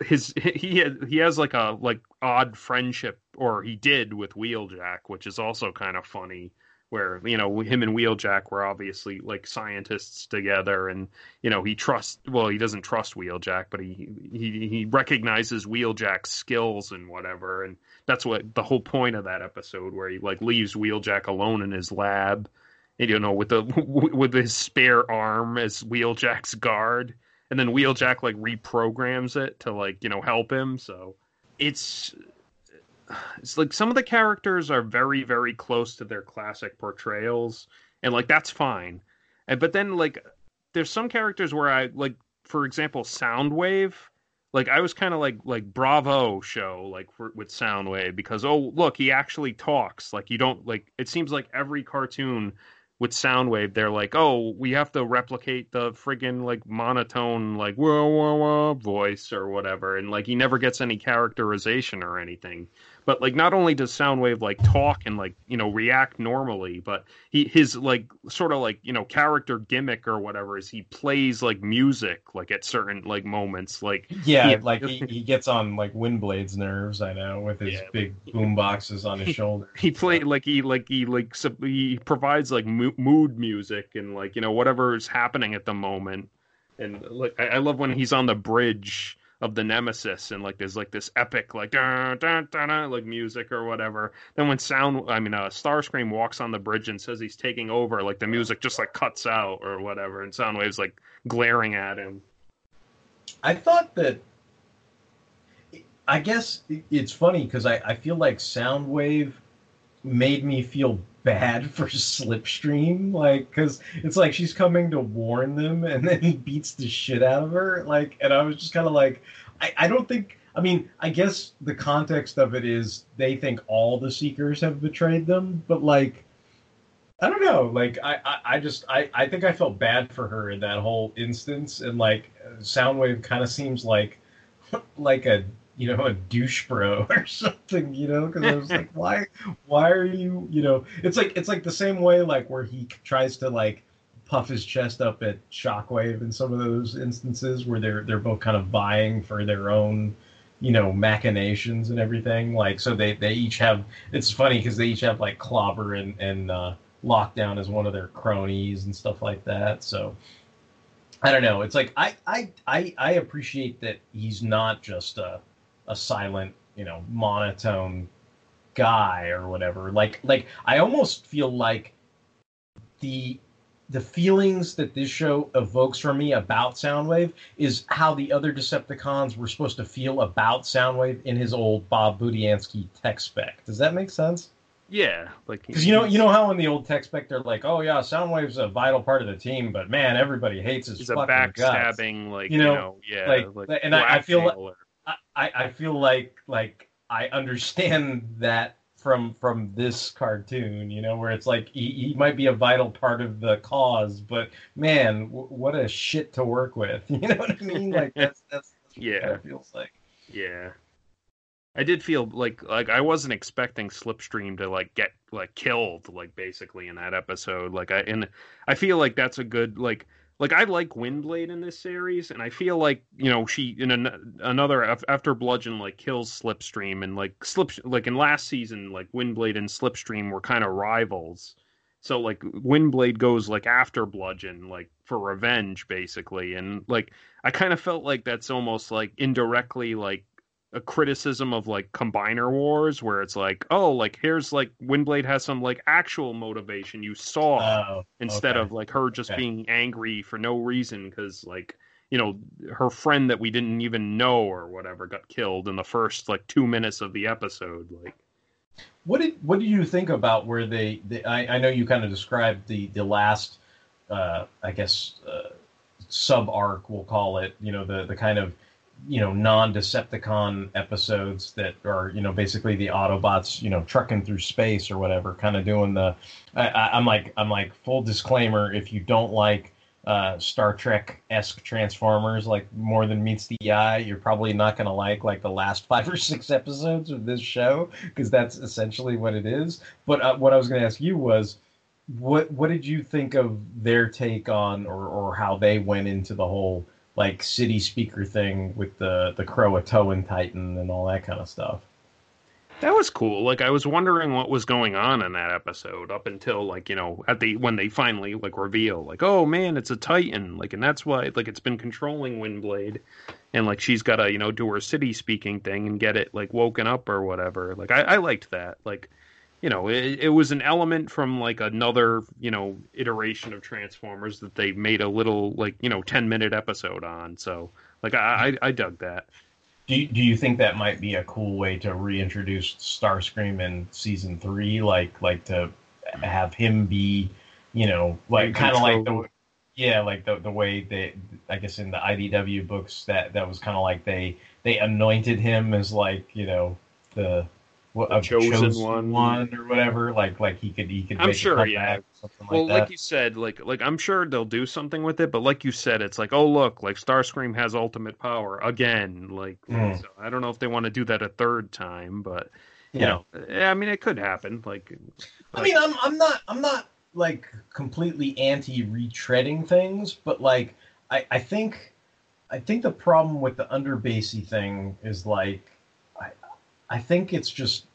his he he has like a like odd friendship or he did with Wheeljack, which is also kind of funny where you know him and Wheeljack were obviously like scientists together, and you know he trusts well he doesn't trust Wheeljack, but he he he recognizes Wheeljack's skills and whatever, and that's what the whole point of that episode where he like leaves Wheeljack alone in his lab, you know with the with his spare arm as Wheeljack's guard, and then Wheeljack like reprograms it to like you know help him, so it's it's like some of the characters are very very close to their classic portrayals and like that's fine. And but then like there's some characters where i like for example soundwave like i was kind of like like bravo show like for, with soundwave because oh look he actually talks. Like you don't like it seems like every cartoon with Soundwave, they're like, oh, we have to replicate the friggin' like monotone like whoa whoa whoa voice or whatever, and like he never gets any characterization or anything but like not only does Soundwave like talk and like you know react normally, but he his like sort of like you know character gimmick or whatever is he plays like music like at certain like moments like yeah he, like he, he gets on like Windblade's nerves I know with his yeah, big boom boxes on his shoulder. He played like he like he like he provides like mood music and like you know whatever is happening at the moment and like I, I love when he's on the bridge of the nemesis and like there's like this epic like dun, dun, dun, like music or whatever. Then when sound i mean uh starscream walks on the bridge and says he's taking over like the music just like cuts out or whatever and soundwave's like glaring at him. I thought that i guess it's funny because I, I feel like soundwave made me feel bad for Slipstream, like because it's like she's coming to warn them, and then he beats the shit out of her. Like, and I was just kind of like, I, I don't think. I mean, I guess the context of it is they think all the Seekers have betrayed them, but like, I don't know. Like, I, I, I just, I, I think I felt bad for her in that whole instance, and like, Soundwave kind of seems like, like a you know, a douche bro or something, you know, because I was like, why, why are you, you know, it's like it's like the same way like where he tries to like puff his chest up at Shockwave in some of those instances where they're they're both kind of vying for their own, you know, machinations and everything. Like so they they each have. It's funny because they each have like Clobber and and uh, Lockdown as one of their cronies and stuff like that. So. I don't know. It's like I, I I I appreciate that he's not just a a silent, you know, monotone guy or whatever. Like like I almost feel like the the feelings that this show evokes for me about Soundwave is how the other Decepticons were supposed to feel about Soundwave in his old Bob Budiansky tech spec. Does that make sense? Yeah, like because you know you know how in the old tech spec they're like, oh yeah, Soundwave's a vital part of the team, but man, everybody hates his. He's a backstabbing, guts. like you know, you know yeah, like, like and I, I, feel like, I, I feel like like I understand that from from this cartoon, you know, where it's like he, he might be a vital part of the cause, but man, w- what a shit to work with. You know what I mean? Like that's that's, that's yeah, it feels like. Yeah. I did feel like like I wasn't expecting Slipstream to like get like killed like basically in that episode. Like I and I feel like that's a good like like I like Windblade in this series, and I feel like you know she in an, another after Bludgeon like kills Slipstream, and like Slip like in last season like Windblade and Slipstream were kind of rivals, So like Windblade goes like after Bludgeon, like for revenge, basically, and like I kind of felt like that's almost like indirectly like a criticism of like combiner wars where it's like oh like here's like windblade has some like actual motivation you saw Oh, instead okay. of like her just Okay. being angry for no reason because like you know her friend that we didn't even know or whatever got killed in the first like two minutes of the episode like What did what did you think about where they? they I, I know you kind of described the the last, uh, I guess, uh, sub arc we'll call it. You know, the the kind of you know non Decepticon episodes that are you know basically the Autobots you know trucking through space or whatever, kind of doing the. I, I'm like I'm like full disclaimer if you don't like. Uh, Star Trek esque Transformers, like more than meets the eye. You're probably not going to like like the last five or six episodes of this show because that's essentially what it is. But uh, what I was going to ask you was, what what did you think of their take on or or how they went into the whole like city speaker thing with the the Croatoan Titan and all that kind of stuff? That was cool. Like I was wondering what was going on in that episode up until like, you know, at the when they finally like reveal like, "Oh man, it's a Titan." Like and that's why like it's been controlling Windblade and like she's got to, you know, do her city speaking thing and get it like woken up or whatever. Like I, I liked that. Like you know, it, it was an element from like another, you know, iteration of Transformers that they made a little like, you know, 10 minute episode on. So, like I I, I dug that. Do you, do you think that might be a cool way to reintroduce Starscream in season three? Like like to have him be, you know, like kind of like the yeah, like the the way they I guess in the IDW books that that was kind of like they they anointed him as like you know the what a chosen one. or whatever. Like like he could he could. I'm make sure, comeback yeah. something well, like that. like you said, like like I'm sure they'll do something with it, but like you said, it's like, oh look, like Starscream has ultimate power again. Like, Mm. so I don't know if they want to do that a third time, but you Yeah. know, I mean, it could happen. Like, I mean, I'm I'm not I'm not like completely anti retreading things, but like I I think I think the problem with the underbasey thing is like I I think it's just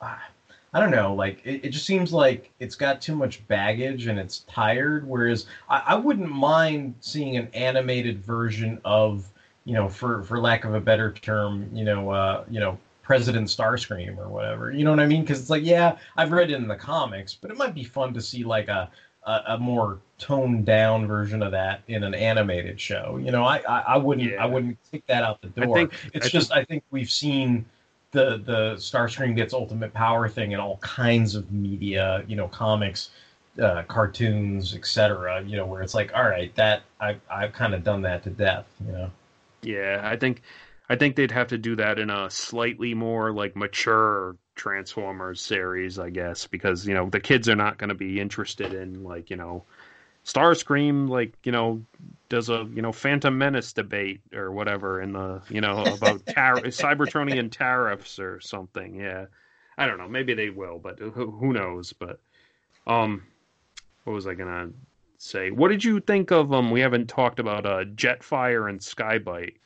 I don't know like it, it just seems like it's got too much baggage and it's tired. Whereas I, I wouldn't mind seeing an animated version of you know for for lack of a better term you know uh, you know President Starscream or whatever. You know what I mean? Because it's like, yeah, I've read it in the comics, but it might be fun to see like a a, a more toned down version of that in an animated show. You know, I I, I wouldn't Yeah. I wouldn't kick that out the door. think- it's I just I think we've seen the the Starscream gets ultimate power thing in all kinds of media. You know, comics. Uh, cartoons, etc. You know, where it's like, all right, that I I've kind of done that to death. You know, yeah, I think I think they'd have to do that in a slightly more like mature Transformers series, I guess, because you know the kids are not going to be interested in like you know Starscream like you know does a you know Phantom Menace debate or whatever in the you know about tar- Cybertronian tariffs or something. Yeah, I don't know. Maybe they will, but who, who knows? But um, what was I gonna say? What did you think of um? We haven't talked about uh Jetfire and Sky-Byte.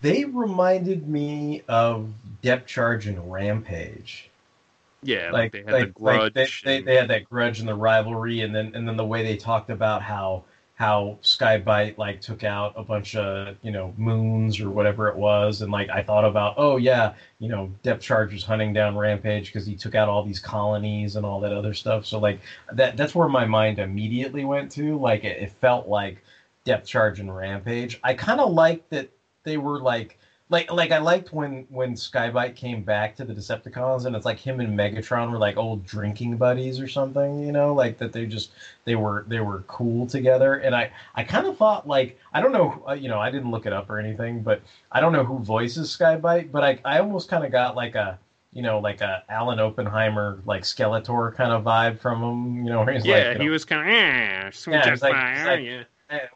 they reminded me of Depth Charge and Rampage. Yeah, like, like they had like, the grudge. like they, they, they had that grudge and the rivalry and then and then the way they talked about how how Sky-Byte like took out a bunch of you know moons or whatever it was and like I thought about oh yeah you know Depth Charge was hunting down Rampage because he took out all these colonies and all that other stuff so like that that's where my mind immediately went to like it, it felt like Depth Charge and Rampage I kind of liked that they were like like like I liked when when Sky-Byte came back to the Decepticons and it's like him and Megatron were like old drinking buddies or something, you know, like that they just they were they were cool together. And I I kind of thought like I don't know uh, you know I didn't look it up or anything, but I don't know who voices Sky-Byte, but I I almost kind of got like a you know like a Alan Oppenheimer like Skeletor kind of vibe from him, you know, where he's yeah, like you know, he was kind of eh, Yeah, like- like- yeah.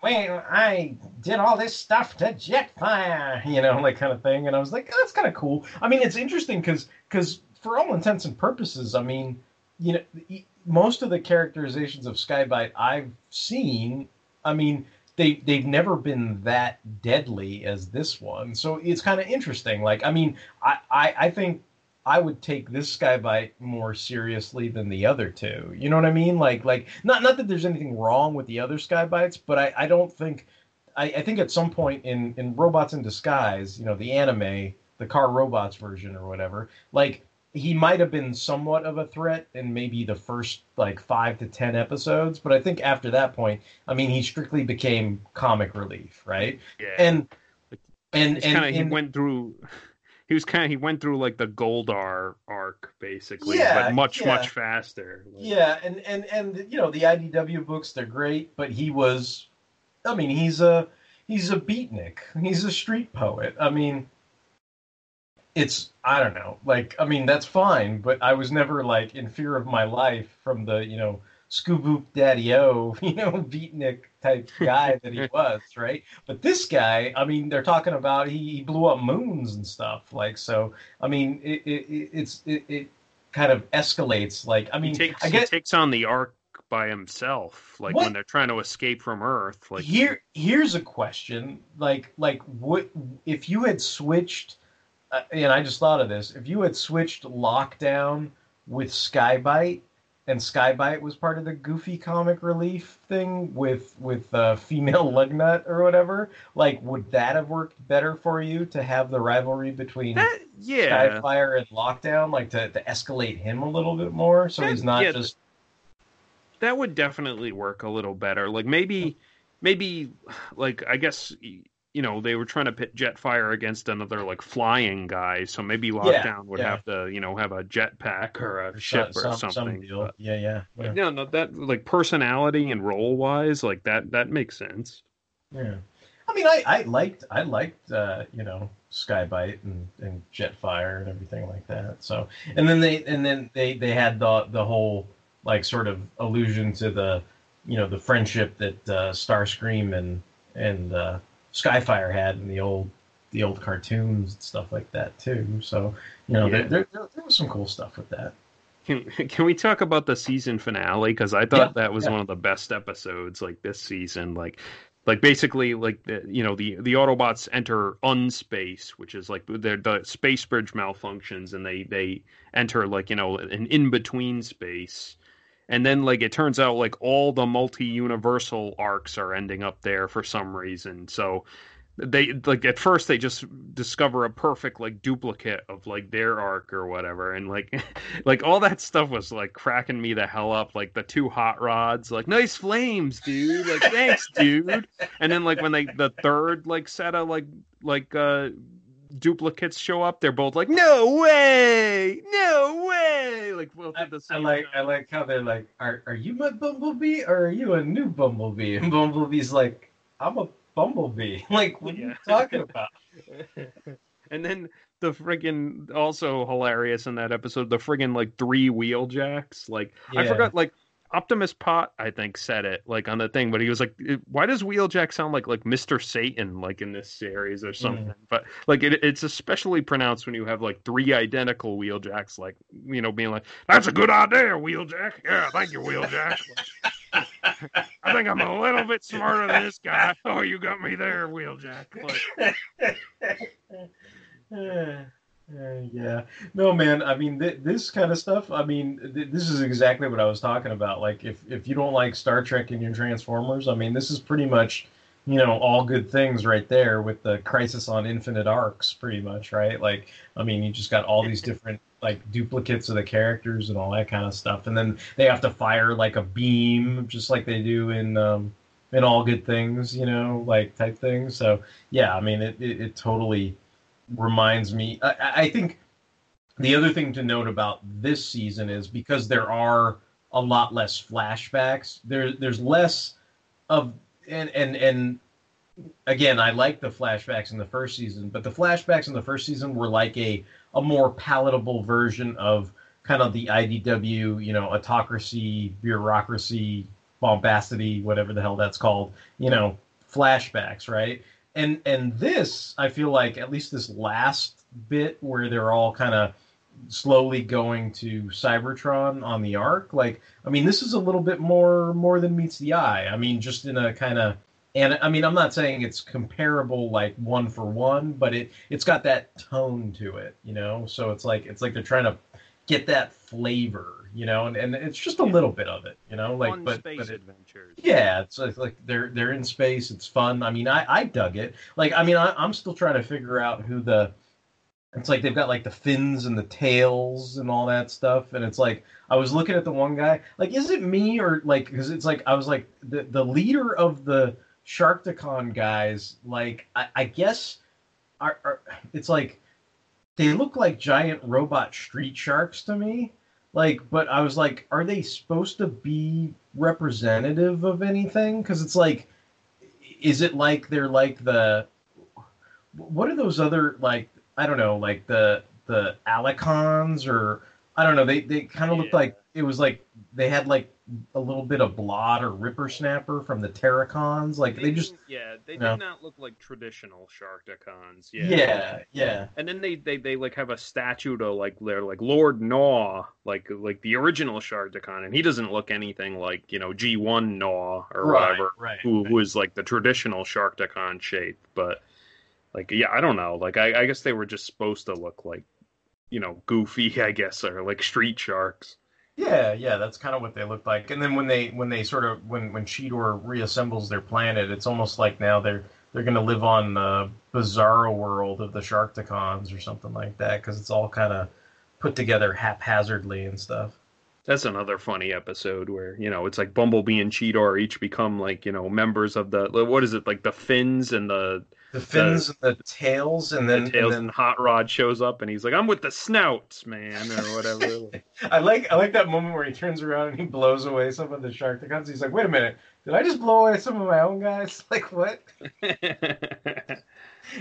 Well, I did all this stuff to Jetfire, you know, like kind of thing. And I was like, oh, that's kind of cool. I mean, it's interesting because, because for all intents and purposes, I mean, you know, most of the characterizations of Sky-Byte I've seen, I mean, they they've never been that deadly as this one. So it's kind of interesting. Like, I mean, I, I I think I would take this Sky-Byte more seriously than the other two. You know what I mean? Like like not not that there's anything wrong with the other Sky-Bytes, but I, I don't think I, I think at some point in, in Robots in Disguise, you know, the anime, the car robots version or whatever, like he might have been somewhat of a threat in maybe the first like five to ten episodes, but I think after that point, I mean, he strictly became comic relief, right? Yeah. And and, and, kinda, he went through. He was kind of he went through like the Goldar arc basically, Yeah, but much yeah. much faster. Like, Yeah, and and and you know the IDW books they're great, but he was, I mean he's a he's a beatnik, he's a street poet. I mean, it's I don't know, like I mean that's fine, but I was never like in fear of my life from the you know Scooboop Daddy O, you know beatnik type guy that he was, right? But this guy, I mean, they're talking about he, he blew up moons and stuff, like so. I mean, it, it, it it's it, it kind of escalates. Like I mean, he takes I he takes on the Ark by himself, like What? when they're trying to escape from Earth. Like here here's a question like like what if you had switched uh, and i just thought of this if you had switched lockdown with Sky-Byte and Sky-Byte was part of the goofy comic relief thing with with uh, female lugnut or whatever like would that have worked better for you to have the rivalry between yeah. skyfire and lockdown like to, to escalate him a little bit more so he's not yeah, just that would definitely work a little better. Like maybe, maybe, like I guess you know they were trying to pit Jetfire against another like flying guy, so maybe Lockdown would yeah. have to you know have a jetpack or a ship or some, some something. deal. but- yeah yeah, yeah. but no, no, that like personality and role wise, like that that makes sense. Yeah, I mean, I, I liked I liked uh, you know Sky-Byte and, and Jetfire and everything like that. So and then they and then they they had the the whole like sort of allusion to the you know the friendship that uh, Starscream and and uh, Skyfire had in the old the old cartoons and stuff like that too. So you know Yeah. there, there there was some cool stuff with that. Can can we talk about the season finale? Because I thought Yeah, that was yeah. one of the best episodes, like this season. Like, like basically, like the you know the the Autobots enter unspace, which is like the the space bridge malfunctions, and they they enter like you know an in between space. And then, like, it turns out, like, all the multi-universal Arks are ending up there for some reason. So, they like at first they just discover a perfect like duplicate of like their Ark or whatever. And like like all that stuff was like cracking me the hell up. Like the two hot rods like nice flames dude. Like thanks dude. And then like when they the third like set of like like uh duplicates show up they're both like no way no way like both at the I same like I like how they're like, are are you my bumblebee or are you a new bumblebee? And bumblebee's like, I'm a bumblebee. Like, what are you talking about? and then the friggin' also hilarious in that episode, the friggin' like three Wheeljacks. Like I forgot, like Optimus Pot, I think said it like on the thing, but he was like, "Why does Wheeljack sound like like Mister Satan like in this series or something?" Mm. But like it, it's especially pronounced when you have like three identical Wheeljacks, like you know, being like, "That's a good idea, Wheeljack." Yeah, thank you, Wheeljack. I think I'm a little bit smarter than this guy. Oh, you got me there, Wheeljack. Like, Uh, yeah. No, man. I mean, th- this kind of stuff. I mean, th- this is exactly what I was talking about. Like, if if you don't like Star Trek and your Transformers, I mean, this is pretty much, you know, all good things right there with the Crisis on Infinite Arks, pretty much, right? Like, I mean, you just got all these different like duplicates of the characters and all that kind of stuff, and then they have to fire like a beam, just like they do in. Um, in all good things, you know, like type things. So yeah, I mean, it, it, it totally reminds me. I, I think the other thing to note about this season is because there are a lot less flashbacks. There, there's less of and and and again, I like the flashbacks in the first season, but the flashbacks in the first season were like a a more palatable version of kind of the IDW, you know, autocracy, bureaucracy, bombacity, whatever the hell that's called, you know, flashbacks, right? And and this, I feel like at least this last bit where they're all kind of slowly going to Cybertron on the Ark, like I mean, this is a little bit more more than meets the eye. I mean, just in a kind of and I mean, I'm not saying it's comparable like one for one, but it it's got that tone to it, you know. So it's like it's like they're trying to get that flavor, you know, and, and it's just a little bit of it, you know, like Fun but, space but it, adventures. yeah, it's like, like they're they're in space. It's fun. I mean, I I dug it. Like, I mean, I, I'm still trying to figure out who the. It's like they've got like the fins and the tails and all that stuff, and it's like I was looking at the one guy. Like, is it me or like because it's like I was like the the leader of the Sharkticon guys. Like, I, I guess are, are it's like they look like giant robot street sharks to me. Like, but I was like, are they supposed to be representative of anything? Because it's like, is it like they're like the, what are those other like I don't know like the the Alicons or I don't know they they kind of looked like it was like they had like a little bit of blot or Rippersnapper from the Terrorcons like they, just yeah they you did know. not look like traditional Sharkticons. Yeah. yeah yeah And then they, they, they like have a statue to like they're like Lord Gnaw, like like the original Sharkticon, and he doesn't look anything like you know G one Gnaw or Right, whatever, right, who who is like the traditional Sharkticon shape. But like yeah, I don't know. Like I, I guess they were just supposed to look like you know goofy, I guess, or like street sharks. Yeah, yeah, that's kind of what they look like. And then when they when they sort of when when Cheetor reassembles their planet, it's almost like now they're they're going to live on the bizarro world of the Sharkticons or something like that because it's all kind of put together haphazardly and stuff. That's another funny episode where you know it's like Bumblebee and Cheetor each become like you know members of the what is it like the fins and the The fins and the tails, and then the tails and and Hot Rod shows up and he's like I'm with the snouts man or whatever. I like I like that moment where he turns around and he blows away some of the Sharkticons. He's like, "Wait a minute, did I just blow away some of my own guys? Like what?"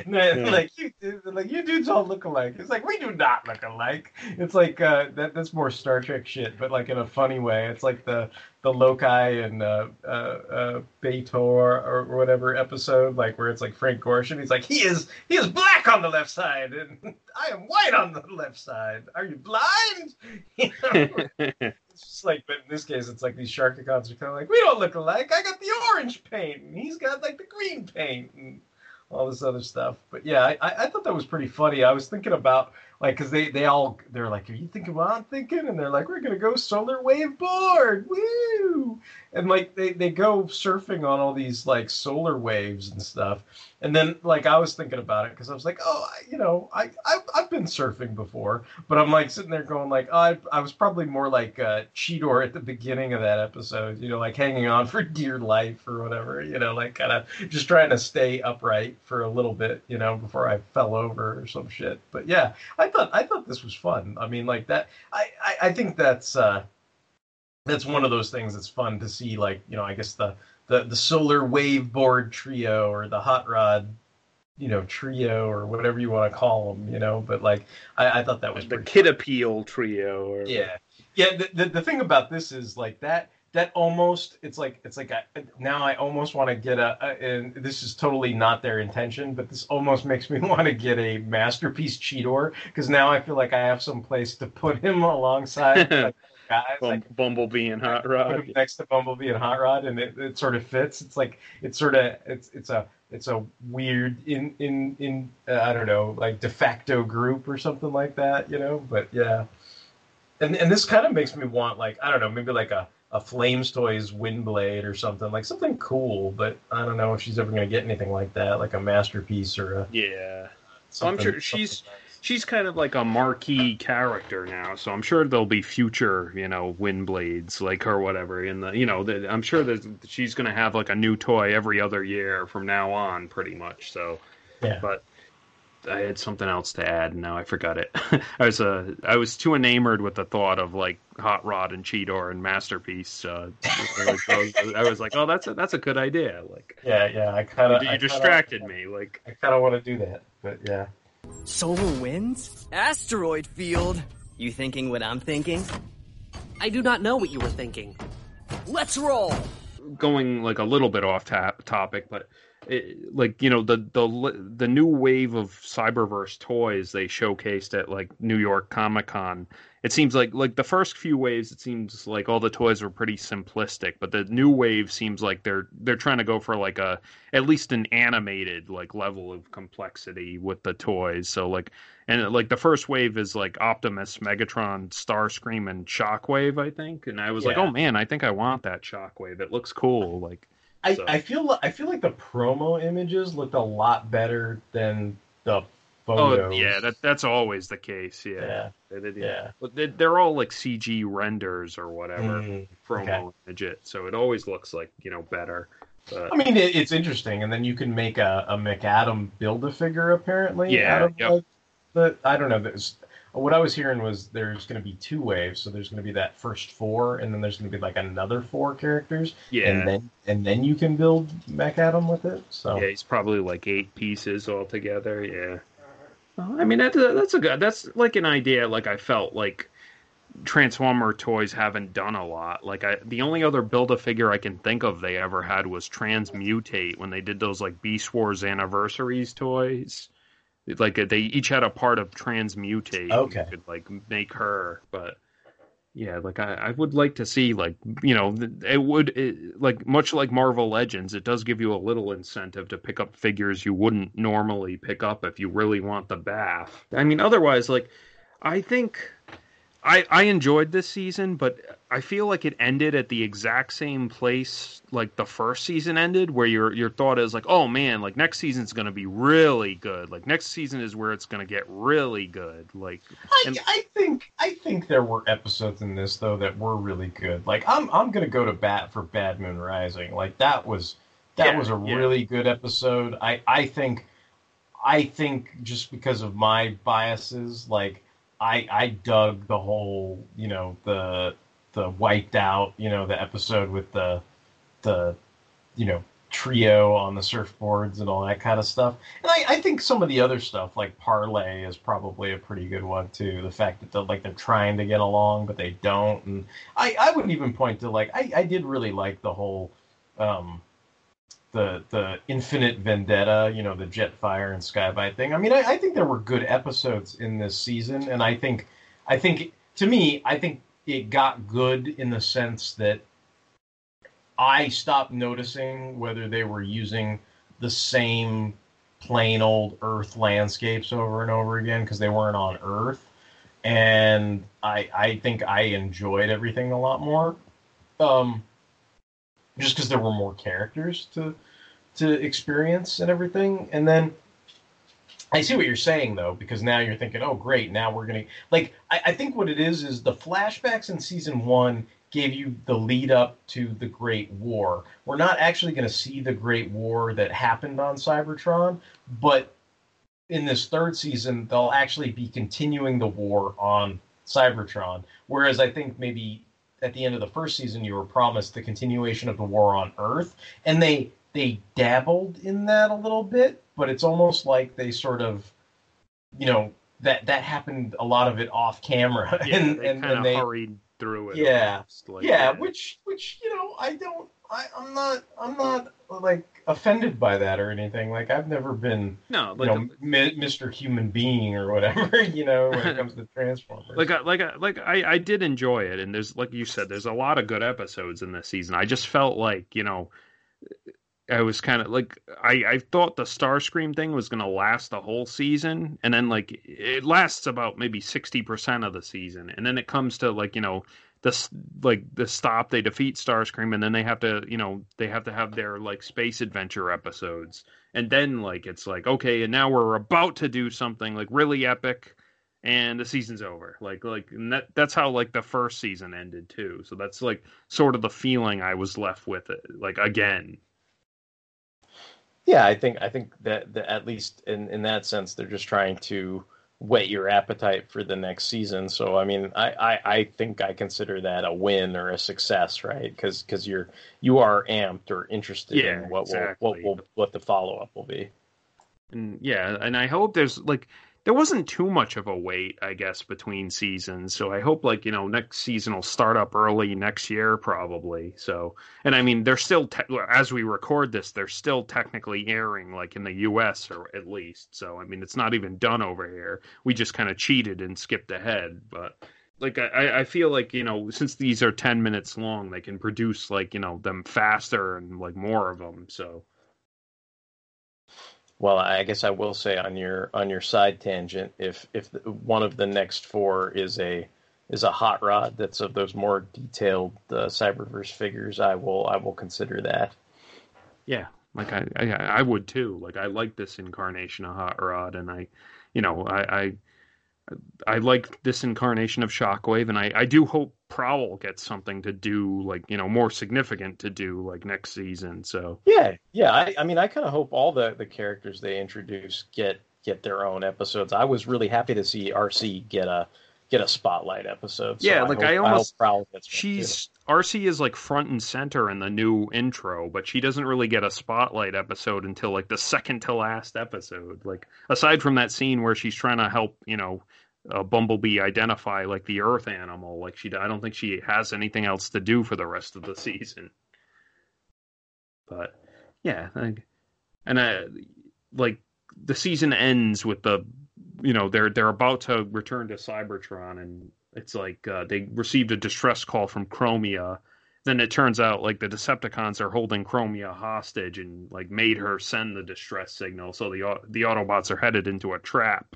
No, Yeah. like you, like you dudes all look alike. It's like we do not look alike. It's like uh, that. That's more Star Trek shit, but like in a funny way. It's like the the Lokai and uh, uh, uh, Beator or whatever episode, like where it's like Frank Gorshin. He's like he is he is black on the left side, and I am white on the left side. Are you blind? You know? it's just like, but in this case, it's like these Sharkticons are kind of like we don't look alike. I got the orange paint, and he's got like the green paint. And, all this other stuff. But yeah, I, I thought that was pretty funny. I was thinking about like because they they all they're like, are you thinking what I'm thinking? And they're like, we're gonna go solar wave board, woo! And like they they go surfing on all these like solar waves and stuff. And then like I was thinking about it because I was like, oh, I, you know, I I've, I've been surfing before, but I'm like sitting there going like, oh, I I was probably more like uh, Cheetor at the beginning of that episode, you know, like hanging on for dear life or whatever, you know, like kind of just trying to stay upright for a little bit, you know, before I fell over or some shit. But yeah, I thought I thought this was fun. I mean, like that. I I, I think that's uh, that's one of those things that's fun to see. Like you know, I guess the the the solar wave board trio or the hot rod. You know, trio or whatever you want to call them. You know, but like I, I thought that was the Kid Appeal trio. Or, yeah, yeah. The, the the thing about this is like that that almost it's like it's like I, now I almost want to get a, a and this is totally not their intention, but this almost makes me want to get a masterpiece Cheetor because now I feel like I have some place to put him alongside like, guys. Like, Bumblebee and Hot put Rod. him next to Bumblebee and Hot Rod, and it, it sort of fits. It's like it's sort of it's it's a it's a weird in in in uh, I don't know like de facto group or something like that, you know. But yeah, and and this kind of makes me want like I don't know maybe like a a Flames Toys Windblade or something like something cool. But I don't know if she's ever gonna get anything like that, like a masterpiece or a Yeah. So I'm sure she's she's kind of like a marquee character now. So I'm sure there'll be future, you know, Windblades like her, whatever. In the, you know, the, I'm sure that she's going to have like a new toy every other year from now on, pretty much. So, Yeah. But I had something else to add, and now I forgot it. I was uh, I was too enamored with the thought of like Hot Rod and Cheetor and Masterpiece. Uh, I, was, I was like, oh, that's a, that's a good idea. Like, yeah yeah I kind you, of you distracted me. Like, I kind of want to do that, but yeah. Solar winds? Asteroid field? You thinking what I'm thinking? I do not know what you were thinking. Let's roll! going like a little bit off ta- topic, but it, like you know the the the new wave of cyberverse toys they showcased at like New York Comic Con. It seems like like the first few waves, it seems like all the toys were pretty simplistic, but the new wave seems like they're they're trying to go for like a at least an animated like level of complexity with the toys. So like and like the first wave is like Optimus, Megatron, Starscream, and Shockwave, I think. And I was like, oh man, I think I want that Shockwave. It looks cool. Like I, So- I feel I feel like the promo images looked a lot better than the photos. Oh yeah, that that's always the case. Yeah, Yeah. They did- Yeah. But they, they're all like CG renders or whatever Mm, promo okay. image so it always looks like you know better. But I mean, it, it's interesting, and then you can make a, a Mech Adam build a figure apparently. Yeah, yep. like, the I don't know. There's, what I was hearing was there's going to be two waves, so there's going to be that first four, and then there's going to be like another four characters. Yeah. and then and then you can build Mech Adam with it. So yeah, he's probably like eight pieces altogether. Yeah. Well, I mean that's a, that's a good that's like an idea. Like I felt like Transformer toys haven't done a lot. Like I, the only other build a figure I can think of they ever had was Transmutate when they did those like Beast Wars anniversaries toys. Like they each had a part of Transmutate. Okay. Could like make her, but yeah, like I, I would like to see like you know it would it, like much like Marvel Legends, it does give you a little incentive to pick up figures you wouldn't normally pick up if you really want the bath. I mean, otherwise, like I think I I enjoyed this season, but I feel like it ended at the exact same place like the first season ended, where your your thought is like, oh man, like next season's gonna be really good. Like next season is where it's gonna get really good. Like I, I think I think there were episodes in this though that were really good. Like I'm I'm gonna go to bat for Bad Moon Rising. Like that was that Yeah, was a yeah. really good episode. I I think I think just because of my biases, like I I dug the whole you know the the wiped out you know the episode with the the you know trio on the surfboards and all that kind of stuff. And I, I think some of the other stuff like parlay is probably a pretty good one too. The fact that they're like they're trying to get along but they don't, and I I would even point to like I I did really like the whole um the the infinite vendetta you know the jetfire and Sky-Byte thing i mean I, I think there were good episodes in this season and i think i think to me i think it got good in the sense that i stopped noticing whether they were using the same plain old earth landscapes over and over again because they weren't on earth and i i think i enjoyed everything a lot more um just because there were more characters to to experience and everything. And then I see what you're saying though, because now you're thinking, oh great, now we're gonna like I, I think what it is is the flashbacks in season one gave you the lead up to the Great War. We're not actually gonna see the Great War that happened on Cybertron, but in this third season they'll actually be continuing the war on Cybertron. Whereas I think maybe at the end of the first season you were promised the continuation of the war on Earth, and they they dabbled in that a little bit, but it's almost like they sort of, you know, that that happened a lot of it off camera, yeah, and they and, kind and of they hurried through it. yeah like, yeah, which which you know I don't I I'm not I'm not like offended by that or anything. Like I've never been no, you like know mi- Mr. Human Being or whatever you know when it comes to Transformers. like I, like I, like I, I did enjoy it and there's like you said there's a lot of good episodes in this season i just felt like you know i was kind of like i i thought the starscream thing was going to last the whole season and then like it lasts about maybe 60% of the season and then it comes to like you know the like the stop they defeat starscream and then they have to you know they have to have their like space adventure episodes and then like it's like okay and now we're about to do something like really epic and the season's over. Like like that that's how like the first season ended too. So that's like sort of the feeling I was left with it. Like again. Yeah, I think I think that, that at least in in that sense they're just trying to whet your appetite for the next season. So I mean, I I, I think I consider that a win or a success, right? Because because you're you are amped or interested Yeah, in what exactly. will what will what the follow up will be. And yeah, and I hope there's like there wasn't too much of a wait, I guess, between seasons. So I hope like you know next season will start up early next year probably. So and I mean they're still te- as we record this, they're still technically airing like in the U.S. or at least. So I mean it's not even done over here. We just kind of cheated and skipped ahead, but. Like I, I feel like you know since these are ten minutes long, they can produce like you know them faster and like more of them. So Well, I guess I will say on your on your side tangent, if if one of the next four is a is a hot rod that's of those more detailed uh, Cyberverse figures, I will I will consider that. Yeah, like I, I I would too. Like I like this incarnation of Hot Rod, and I, you know, I I, I like this incarnation of Shockwave, and I I do hope Prowl gets something to do, like you know, more significant to do, like next season. So Yeah, yeah. I, I mean, I kind of hope all the the characters they introduce get get their own episodes. I was really happy to see Arcee get a get a spotlight episode. So yeah, like hope, I almost gets she's Arcee is like front and center in the new intro, but she doesn't really get a spotlight episode until like the second to last episode. Like aside from that scene where she's trying to help, you know, uh, Bumblebee identify like the Earth animal, like she, I don't think she has anything else to do for the rest of the season. But yeah, and I like the season ends with the, you know, they're they're about to return to Cybertron, and it's like uh, they received a distress call from Chromia. Then it turns out like the Decepticons are holding Chromia hostage and like made her send the distress signal. So the the Autobots are headed into a trap.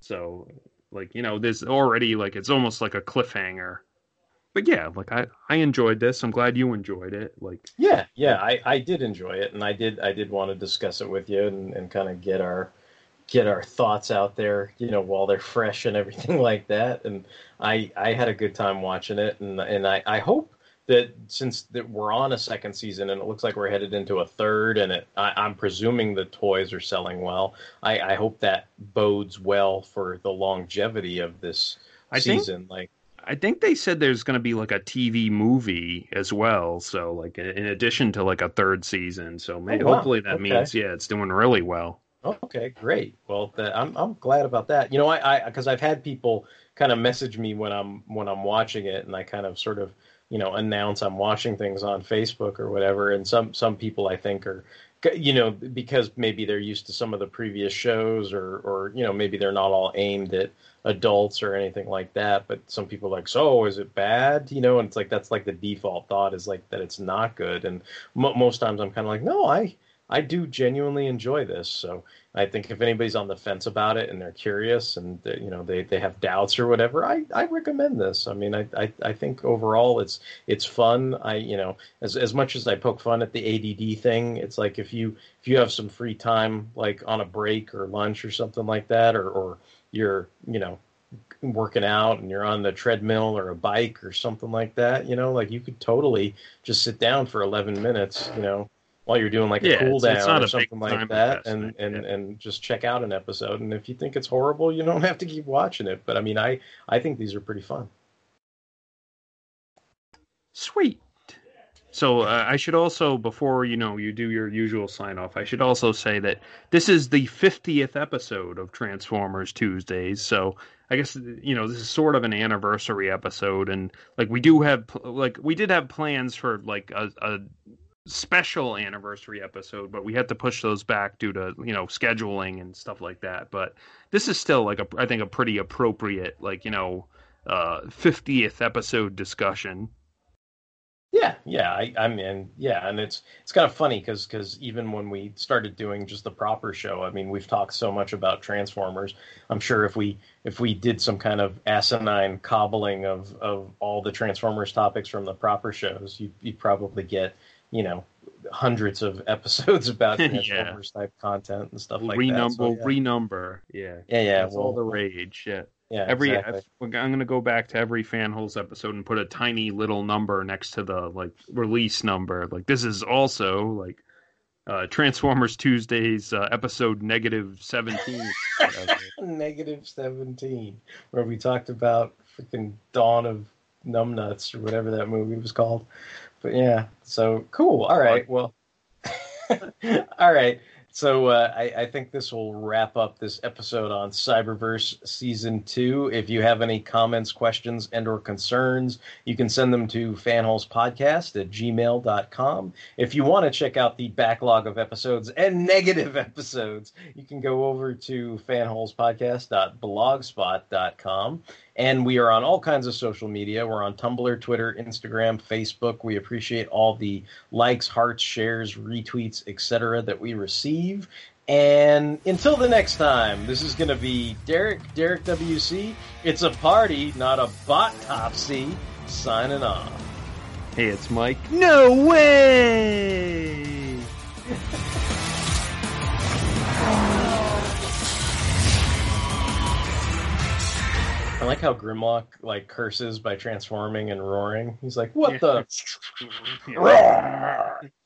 So like you know, there's already like it's almost like a cliffhanger. But yeah, like I I enjoyed this. I'm glad you enjoyed it. Like Yeah, yeah, I, I did enjoy it, and I did I did want to discuss it with you and, and kind of get our get our thoughts out there, you know, while they're fresh and everything like that. And I I had a good time watching it, and and I, I hope that since that we're on a second season and it looks like we're headed into a third, and it I, I'm presuming the toys are selling well. I, I hope that bodes well for the longevity of this I think- season. like I think they said there's going to be like a TV movie as well. So like in addition to like a third season. So maybe Oh, wow. hopefully that Okay. means yeah, it's doing really well. Okay, great. Well, that, I'm I'm glad about that. You know, I I because I've had people kind of message me when I'm when I'm watching it, and I kind of sort of you know announce I'm watching things on Facebook or whatever. And some some people I think are you know because maybe they're used to some of the previous shows or or you know maybe they're not all aimed at adults or anything like that but some people are like so is it bad you know and it's like that's like the default thought is like that it's not good and mo most times i'm kind of like no i I do genuinely enjoy this. So I think if anybody's on the fence about it and they're curious and you know they, they have doubts or whatever, I, I recommend this. I mean, I, I, I think overall it's it's fun. I you know as as much as I poke fun at the ADD thing, it's like if you if you have some free time like on a break or lunch or something like that, or or you're you know working out and you're on the treadmill or a bike or something like that, you know, like you could totally just sit down for 11 minutes, you know, while you're doing like Yeah, a cool it's- it's down not or something like that and and and just check out an episode and if you think it's horrible, you don't have to keep watching it, but I mean, I I think these are pretty fun. Sweet. So uh, I should also, before you know you do your usual sign off, I should also say that this is the fiftieth episode of Transformers Tuesdays. So I guess you know this is sort of an anniversary episode, and like we do have, like we did have plans for like a, a special anniversary episode, but we had to push those back due to you know scheduling and stuff like that. But this is still like a, I think a pretty appropriate like you know uh 50th episode discussion. Yeah, yeah, I, I mean, yeah, and it's it's kind of funny because because even when we started doing just the proper show, I mean, we've talked so much about Transformers. I'm sure if we if we did some kind of asinine cobbling of of all the Transformers topics from the proper shows, you you'd probably get you know hundreds of episodes about Yeah. Transformers type content and stuff like renumber, that. So, yeah. renumber. Yeah, Yeah, yeah, That's all the rage. Yeah, Yeah, Every exactly. I'm going to go back to every fanholes episode and put a tiny little number next to the like release number. Like this is also like uh Transformers Tuesdays uh, episode negative seventeen. Negative 17, where we talked about freaking Dawn of Numbnuts or whatever that movie was called. But yeah, so cool. All right. Well, all right. So uh, I, I think this will wrap up this episode on Cyberverse Season 2. If you have any comments, questions, and or concerns, you can send them to fanholespodcast at gmail.com. If you want to check out the backlog of episodes and negative episodes, you can go over to fanholespodcast.blogspot.com. And we are on all kinds of social media. We're on Tumblr, Twitter, Instagram, Facebook. We appreciate all the likes, hearts, shares, retweets, etc. that we receive. And until the next time, this is going to be Derek, Derek WC. It's a party, not a botopsy. Signing off. Hey, it's Mike. No way! I like how Grimlock like curses by transforming and roaring. He's like, "What the?"